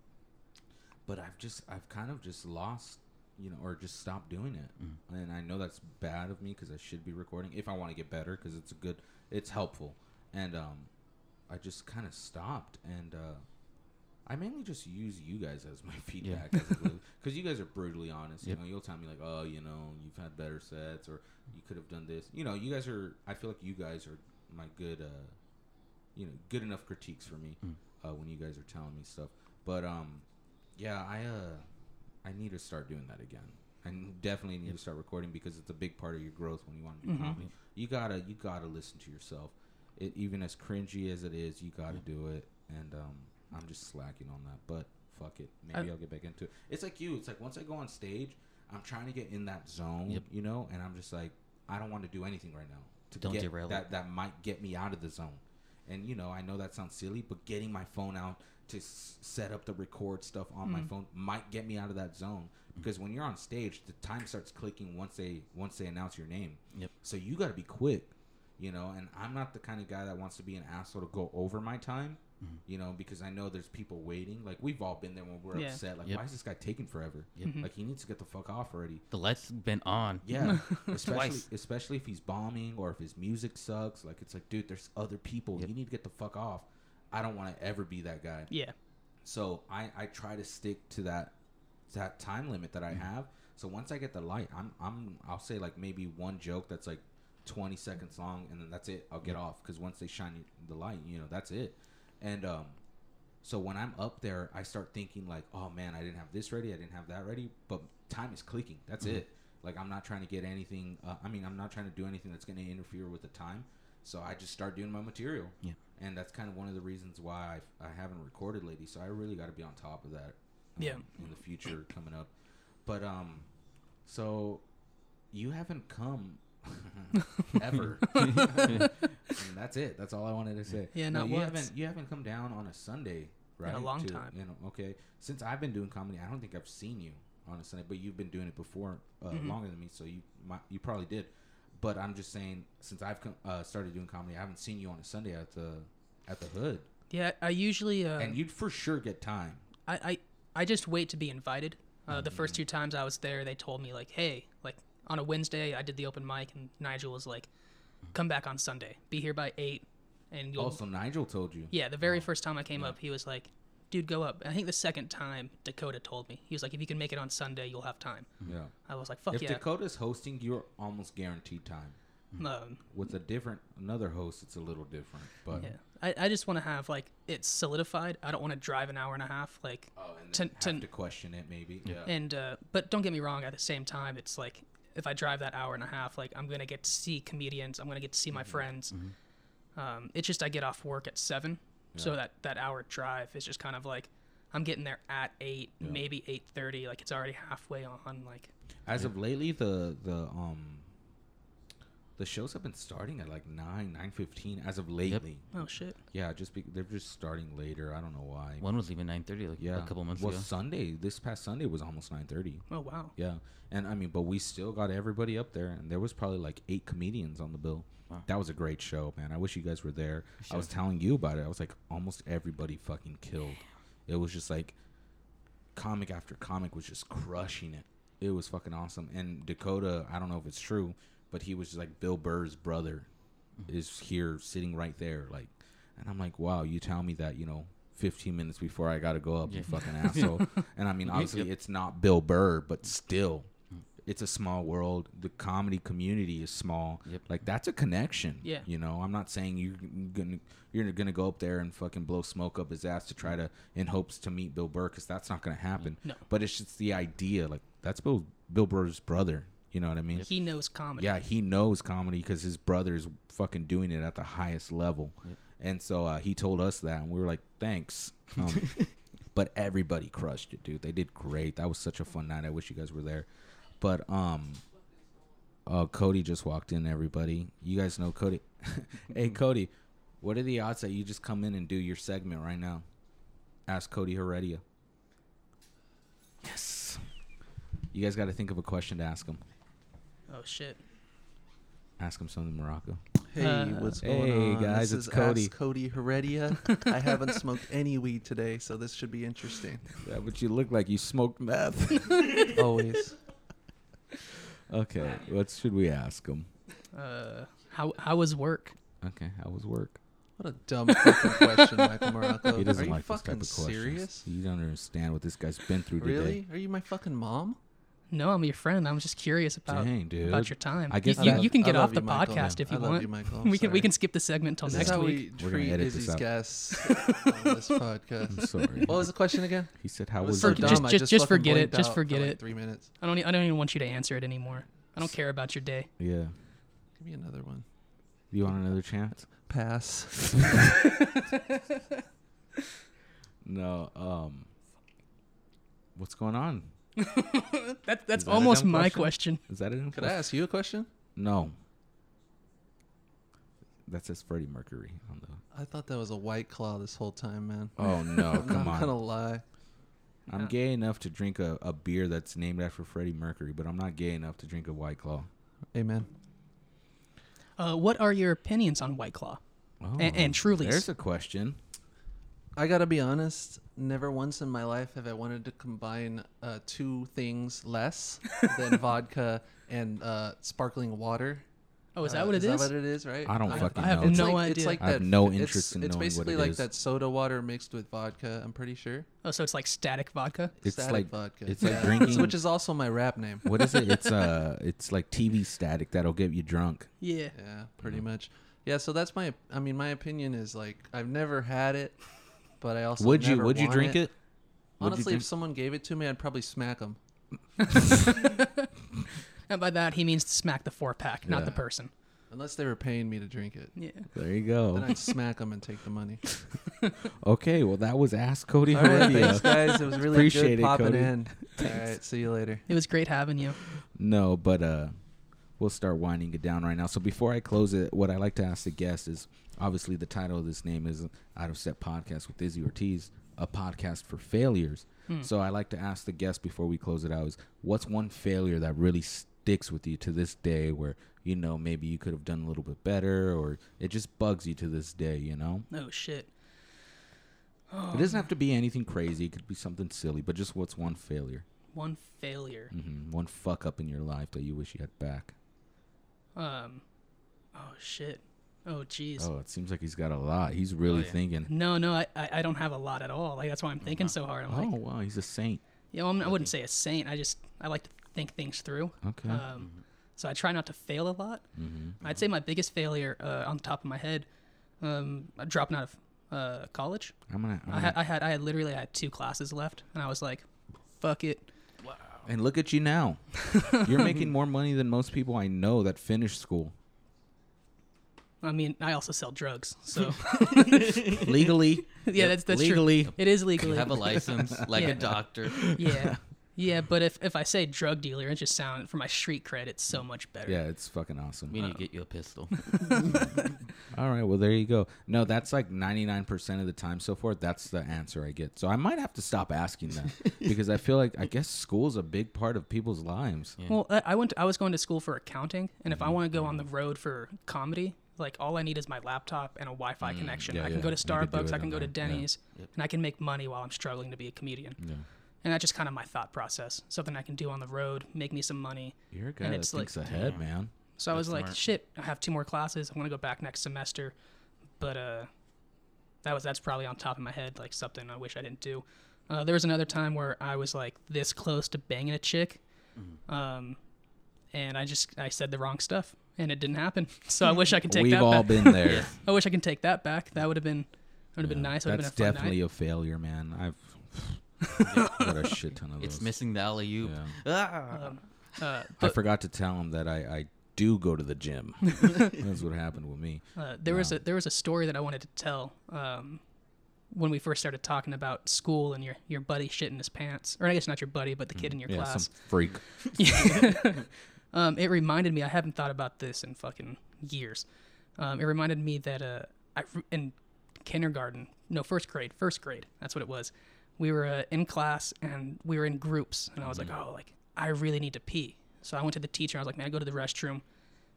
But I've just, I've kind of just lost, you know, or just stop doing it. And I know that's bad of me because I should be recording if I want to get better because it's a good, it's helpful. And um, I just kind of stopped and. uh I mainly just use you guys as my feedback because you guys are brutally honest. You know, you'll tell me like, "Oh, you know, you've had better sets, or you could have done this." You know, you guys are. I feel like you guys are my good, uh, you know, good enough critiques for me uh, when you guys are telling me stuff. But um, yeah, I uh, I need to start doing that again. I definitely need to start recording because it's a big part of your growth when you want to do comedy. You gotta you gotta listen to yourself. It even as cringy as it is, you gotta do it. And um, I'm just slacking on that, but fuck it. Maybe I- I'll get back into it. It's like you. It's like once I go on stage, I'm trying to get in that zone, Yep. you know, and I'm just like, I don't want to do anything right now to Don't get derail it. that that might get me out of the zone. And you know, I know that sounds silly, but getting my phone out to s- set up the record stuff on my mm-hmm. phone might get me out of that zone because when you're on stage, the time starts clicking once they once they announce your name. Yep. So you got to be quick, you know. And I'm not the kind of guy that wants to be an asshole to go over my time, mm-hmm. you know, because I know there's people waiting. Like we've all been there when we're Yeah. upset. Like, Yep. why is this guy taking forever? Yep. Like he needs to get the fuck off already. the lights been on? Yeah, especially Twice. especially if he's bombing or if his music sucks. Like it's like, dude, there's other people. Yep. You need to get the fuck off. I don't want to ever be that guy. yeah, So I I try to stick to that that time limit that I Mm-hmm. have. So once I get the light, I'm I'm I'll say like maybe one joke that's like 20 seconds long, and then that's it. I'll get off because once they shine the light, you know, that's it. And um, so when I'm up there, I start thinking like, oh man, I didn't have this ready, I didn't have that ready, but time is clicking. That's Mm-hmm. it. Like I'm not trying to get anything. Uh, I mean, I'm not trying to do anything that's going to interfere with the time. So I just start doing my material. Yeah. And that's kind of one of the reasons why I, I haven't recorded lately. So I really got to be on top of that. um, Yeah. In the future coming up, but um, so you haven't come ever. and that's it. That's all I wanted to say. Yeah, No, not you once. haven't. You haven't come down on a Sunday, right? a long to- time. You know, okay. Since I've been doing comedy, I don't think I've seen you on a Sunday, but you've been doing it before uh, Mm-hmm. longer than me, so you might, you probably did. But I'm just saying, since I've come, uh, started doing comedy, I haven't seen you on a Sunday at the at the hood, yeah. I usually uh, and you'd for sure get time. I, I I just wait to be invited. Uh, the Mm-hmm. first two times I was there, they told me like, "Hey, like on a Wednesday, I did the open mic, and Nigel was like, come back on Sunday, be here by eight, and you'll." Also, Nigel told you. yeah, the very first time I came Yeah. up, he was like, "Dude, go up." And I think the second time Dakota told me, he was like, "If you can make it on Sunday, you'll have time." Yeah. I was like, "Fuck if yeah!" Dakota's hosting, you're almost guaranteed time. Um, With a different another host, it's a little different. But yeah, I, I just want to have like it solidified. I don't want to drive an hour and a half, like oh, and To- have to- to question it maybe. Yeah. And uh, but don't get me wrong. At the same time, it's like if I drive that hour and a half, like I'm gonna get to see comedians. I'm gonna get to see my Mm-hmm. friends. Um, it's just I get off work at seven, so that that hour drive is just kind of like I'm getting there at eight, Yeah. maybe eight thirty. Like it's already halfway on. Like As of lately, the the um the shows have been starting at like nine, nine fifteen as of lately. Oh shit. Yeah, just be, they're just starting later. I don't know why. One was even 9:30 like yeah, a couple months well, ago. Sunday, this past Sunday was almost nine thirty. Oh wow. Yeah, and I mean, but we still got everybody up there, and there was probably like eight comedians on the bill. Wow. That was a great show, man. I wish you guys were there. I was telling you about it. I was like, almost everybody fucking killed. It was just like comic after comic was just crushing it. It was fucking awesome. And Dakota, I don't know if it's true, but he was just like Bill Burr's brother is here sitting right there, like, and I'm like, wow, you tell me that, you know. 15 minutes before I got to go up, you fucking asshole. and I mean, obviously, Yep. it's not Bill Burr, but still, it's a small world. The comedy community is small. Yep. Like that's a connection. Yeah. You know, I'm not saying you're gonna you're gonna go up there and fucking blow smoke up his ass to try to in hopes to meet Bill Burr because that's not gonna happen. No. But it's just the idea. Like that's Bill Bill Burr's brother. You know what I mean? He knows comedy. Yeah, he knows comedy because his brother is fucking doing it at the highest level. Yep. And so uh, he told us that, and we were like, thanks. Um, but everybody crushed it, dude. They did great. That was such a fun night. I wish you guys were there. But um, uh, Cody just walked in. Everybody, you guys know Cody. hey, Cody, what are the odds that you just come in and do your segment right now? Ask Cody Heredia. Yes. You guys got to think of a question to ask him. Oh shit. Ask him something, Morocco. Hey, Uh, what's hey, going on? Hey guys, this it's is Cody. Ask Cody Heredia. I haven't smoked any weed today, so this should be interesting. Yeah, but you look like you smoked meth. Always. Okay, what should we ask him? Uh, how how was work? Okay, how was work? What a dumb fucking question, Michael Morocco. He doesn't Are you like this type fucking of questions. serious? You don't understand what this guy's been through today. Really? Are you my fucking mom? No, I'm your friend. I'm just curious about Dang, dude. about your time. I guess you, you, you can get off the you, Michael. podcast if I you love want. you, Michael. I'm we can we can skip the segment until next how week. we We're gonna edit Izzy's this out. guests on this podcast. I'm sorry. What was the question again? he said, "How It was so your For- day?" just- just- just forget it. Just forget for like it. Three minutes. I don't I don't even want you to answer it anymore. I don't care about your day. Yeah. Give me another one. You want another chance? Pass. No. Um. What's going on? That that's that almost my question? question. Is that it? Could I ask you a question? No. That says Freddie Mercury on the. I thought that was a white claw this whole time, man. Oh no! I'm come not on. gonna lie. I'm Yeah. gay enough to drink a, a beer that's named after Freddie Mercury, but I'm not gay enough to drink a White Claw. Amen. Uh, what are your opinions on White Claw? Oh, and Truly's. There's a question. I gotta be honest. Never once in my life have I wanted to combine uh, two things less than vodka and uh, sparkling water. Oh, is Uh, that what it is is? that what it is? Right? I don't I- fucking I have know. It's no like, It's idea. like I have that, no it's- interest in It's knowing what basically it like is. that soda water mixed with vodka. I'm pretty sure. oh, so it's like static vodka. It's Static like vodka. it's like drinking- which is also my rap name. what is it? It's uh, it's like TV static that'll get you drunk. Yeah. Yeah, pretty much. Yeah, so that's my. I mean, my opinion is like I've never had it, but I also would you? never Would you drink it? Would you Honestly, drink- if someone gave it to me, I'd probably smack them. And by that he means to smack the four pack, not the person. Unless they were paying me to drink it, Yeah. there you then go. I'd smack them and take the money. Okay, well that was Ask Cody All right, Heredia. thanks guys. It was really Appreciate it, popping Cody. in. All right, see you later. It was great having you. No, but uh, we'll start winding it down right now. So before I close it, what I like to ask the guest is obviously the title of this name is Out of Step Podcast with Izzy Ortiz, a podcast for failures. Hmm. So I like to ask the guest before we close it out is what's one failure that really sticks with you to this day where you know maybe you could have done a little bit better or it just bugs you to this day, you know? Oh shit. It doesn't have to be anything crazy. It could be something silly, but just what's one failure, One failure. hmm one fuck up in your life that you wish you had back. Um. Oh shit. Oh jeez. Oh, it seems like he's got a lot. He's really Oh, yeah. thinking. No, no, I, I I don't have a lot at all. Like that's why I'm thinking so hard. I'm Oh like, wow, he's a saint. you know, I'm, I wouldn't say a saint. I just I like to think things through. Okay. Um, so I try not to fail a lot. mm-hmm. I'd say my biggest failure uh, on the top of my head, um, dropping out of uh, college. I'm gonna. I'm I gonna had I had I had literally I had two classes left, and I was like, "Fuck it." And look at you now. You're making more money than most people I know that finish school I mean, I also sell drugs, so legally. yeah, that's that's true. legally. It is You legally. have a license like Yeah. a doctor. yeah, Yeah, but if, if I say drug dealer, it just sounds for my street cred. It's so much better. Yeah, it's fucking awesome. We need to get you a pistol. All right, well there you go. No, that's like 99% of the time so far. That's the answer I get. So I might have to stop asking that because I feel like I guess school's a big part of people's lives. Yeah. Well, I I went. I was going to school for accounting, and if I Mm-hmm. want to go on the road for comedy, like all I need is my laptop and a Wi-Fi connection. Mm, yeah, I can yeah. go to You could do Starbucks. it I can on go to there, yeah. Denny's, Yep. and I can make money while I'm struggling to be a comedian. Yeah. And that's just kind of my thought process. Something I can do on the road, make me some money. You're a guy And that it's like- thinks ahead, Damn. man. So I was That's like, shit, I have two more classes. I want to go back next semester, but uh, that was that's probably on top of my head, like something I wish I didn't do. Uh, there was another time where I was like this close to banging a chick, Mm-hmm. um, and I just I said the wrong stuff, and it didn't happen. So I wish I could take We've that all back. been there. I wish I could take that back. That would have been would have been nice. Would have been That's a definitely night. a failure, man. I've got a shit ton of those. it's missing the alley oop. Yeah. Ah. Um, uh, I forgot to tell him that I, I do go to the gym. That's what happened with me. Uh, there was a there was a story that I wanted to tell um, when we first started talking about school and your your buddy shitting his pants, or I guess not your buddy, but the kid in your Mm. yeah, class. some freak. um, it reminded me. I haven't thought about this in fucking years. Um, it reminded me that uh, I in kindergarten, no first grade, first grade. That's what it was. We were uh, in class and we were in groups, and I was like, oh, like I really need to pee. So I went to the teacher. I was like, man, I go to the restroom.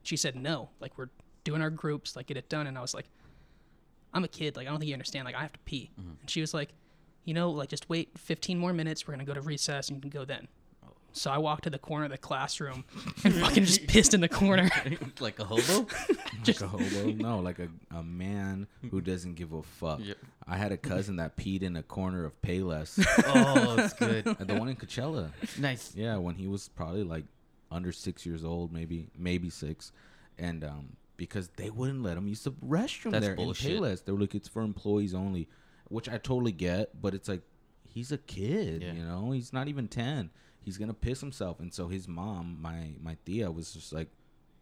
She said no. Like we're doing our groups, like get it done. And I was like, I'm a kid. Like I don't think you understand. Like I have to pee. And she was like, you know, like just wait 15 more minutes. We're gonna go to recess and you can go then. So I walked to the corner of the classroom and fucking just pissed in the corner. like a hobo. like a hobo? No, like a, a man who doesn't give a fuck. Yep. I had a cousin that peed in a corner of Payless, oh, it's good. at the one in Coachella. Nice. Yeah, when he was probably like under six years old, maybe maybe six, and um, because they wouldn't let him use the restroom That's there bullshit. in Payless. They were like, it's for employees only, which I totally get, but it's like he's a kid, Yeah. you know, he's not even ten. He's gonna piss himself, and so his mom, my my tia, was just like.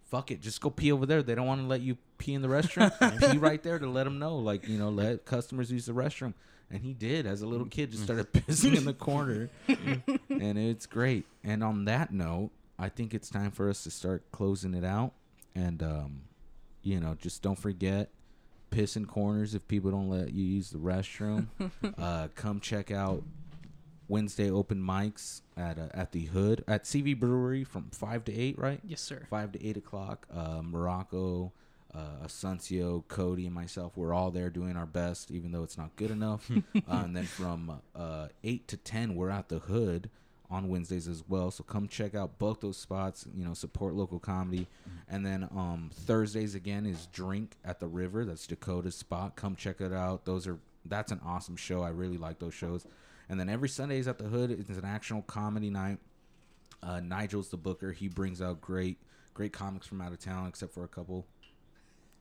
Fuck it, just go pee over there. They don't want to let you pee in the restroom. pee right there to let them know, like you know, let customers use the restroom. And he did, as a little kid, just started pissing in the corner and it's great. And on that note, I think it's time for us to start closing it out. And um, you know, just don't forget piss in corners if people don't let you use the restroom. uh, come check out Wednesday open mics at uh, at the Hood at CV Brewery from five to eight, right? yes, sir. five to eight o'clock. Uh, Morocco, uh, Asuncio, Cody, and myself, we're all there doing our best, even though it's not good enough. uh, and then from uh, eight to ten, we're at the Hood on Wednesdays as well. So come check out both those spots. You know, support local comedy. And then um, Thursdays again is Drink at the River. That's Dakota's spot. Come check it out. Those are that's an awesome show. I really like those shows. And then every Sundays at the Hood is an actual comedy night. Uh, Nigel's the booker. He brings out great, great comics from out of town, except for a couple.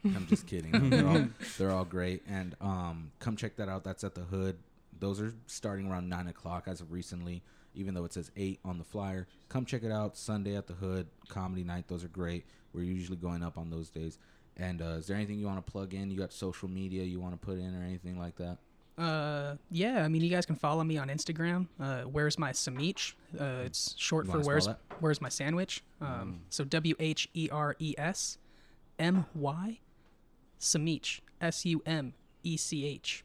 I'm just kidding. No, they're, all, they're all great. And um, come check that out. That's at the Hood. Those are starting around nine o'clock as of recently, even though it says eight on the flyer. Come check it out. Sunday at the Hood comedy night. Those are great. We're usually going up on those days. And uh, is there anything you want to plug in? You got social media you want to put in or anything like that? Uh, yeah. I mean, you guys can follow me on Instagram. Uh, where's my samich? Uh, it's short for where's where's my sandwich. Um, so W H E R E S M Y samich S U M E C H.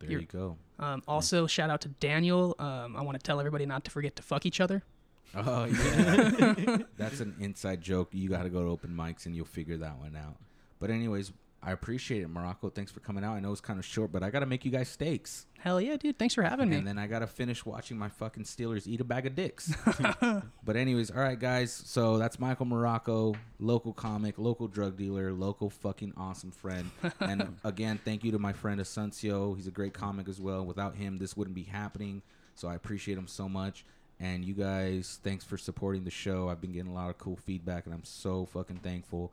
There You're- you go. Um, also, shout out to Daniel. Um, I want to tell everybody not to forget to fuck each other. Oh yeah, that's an inside joke. You got to go to open mics and you'll figure that one out. But anyways, I appreciate it, Morocco. Thanks for coming out. I know it's kind of short, but I got to make you guys steaks, Hell yeah, dude! Thanks for having me. and then I got to finish watching my fucking Steelers eat a bag of dicks. but anyways, all right, guys. So that's Michael Morocco, local comic, local drug dealer, local fucking awesome friend. And again, thank you to my friend Asuncio. He's a great comic as well. Without him, this wouldn't be happening. So I appreciate him so much. And you guys, thanks for supporting the show. I've been getting a lot of cool feedback, and I'm so fucking thankful.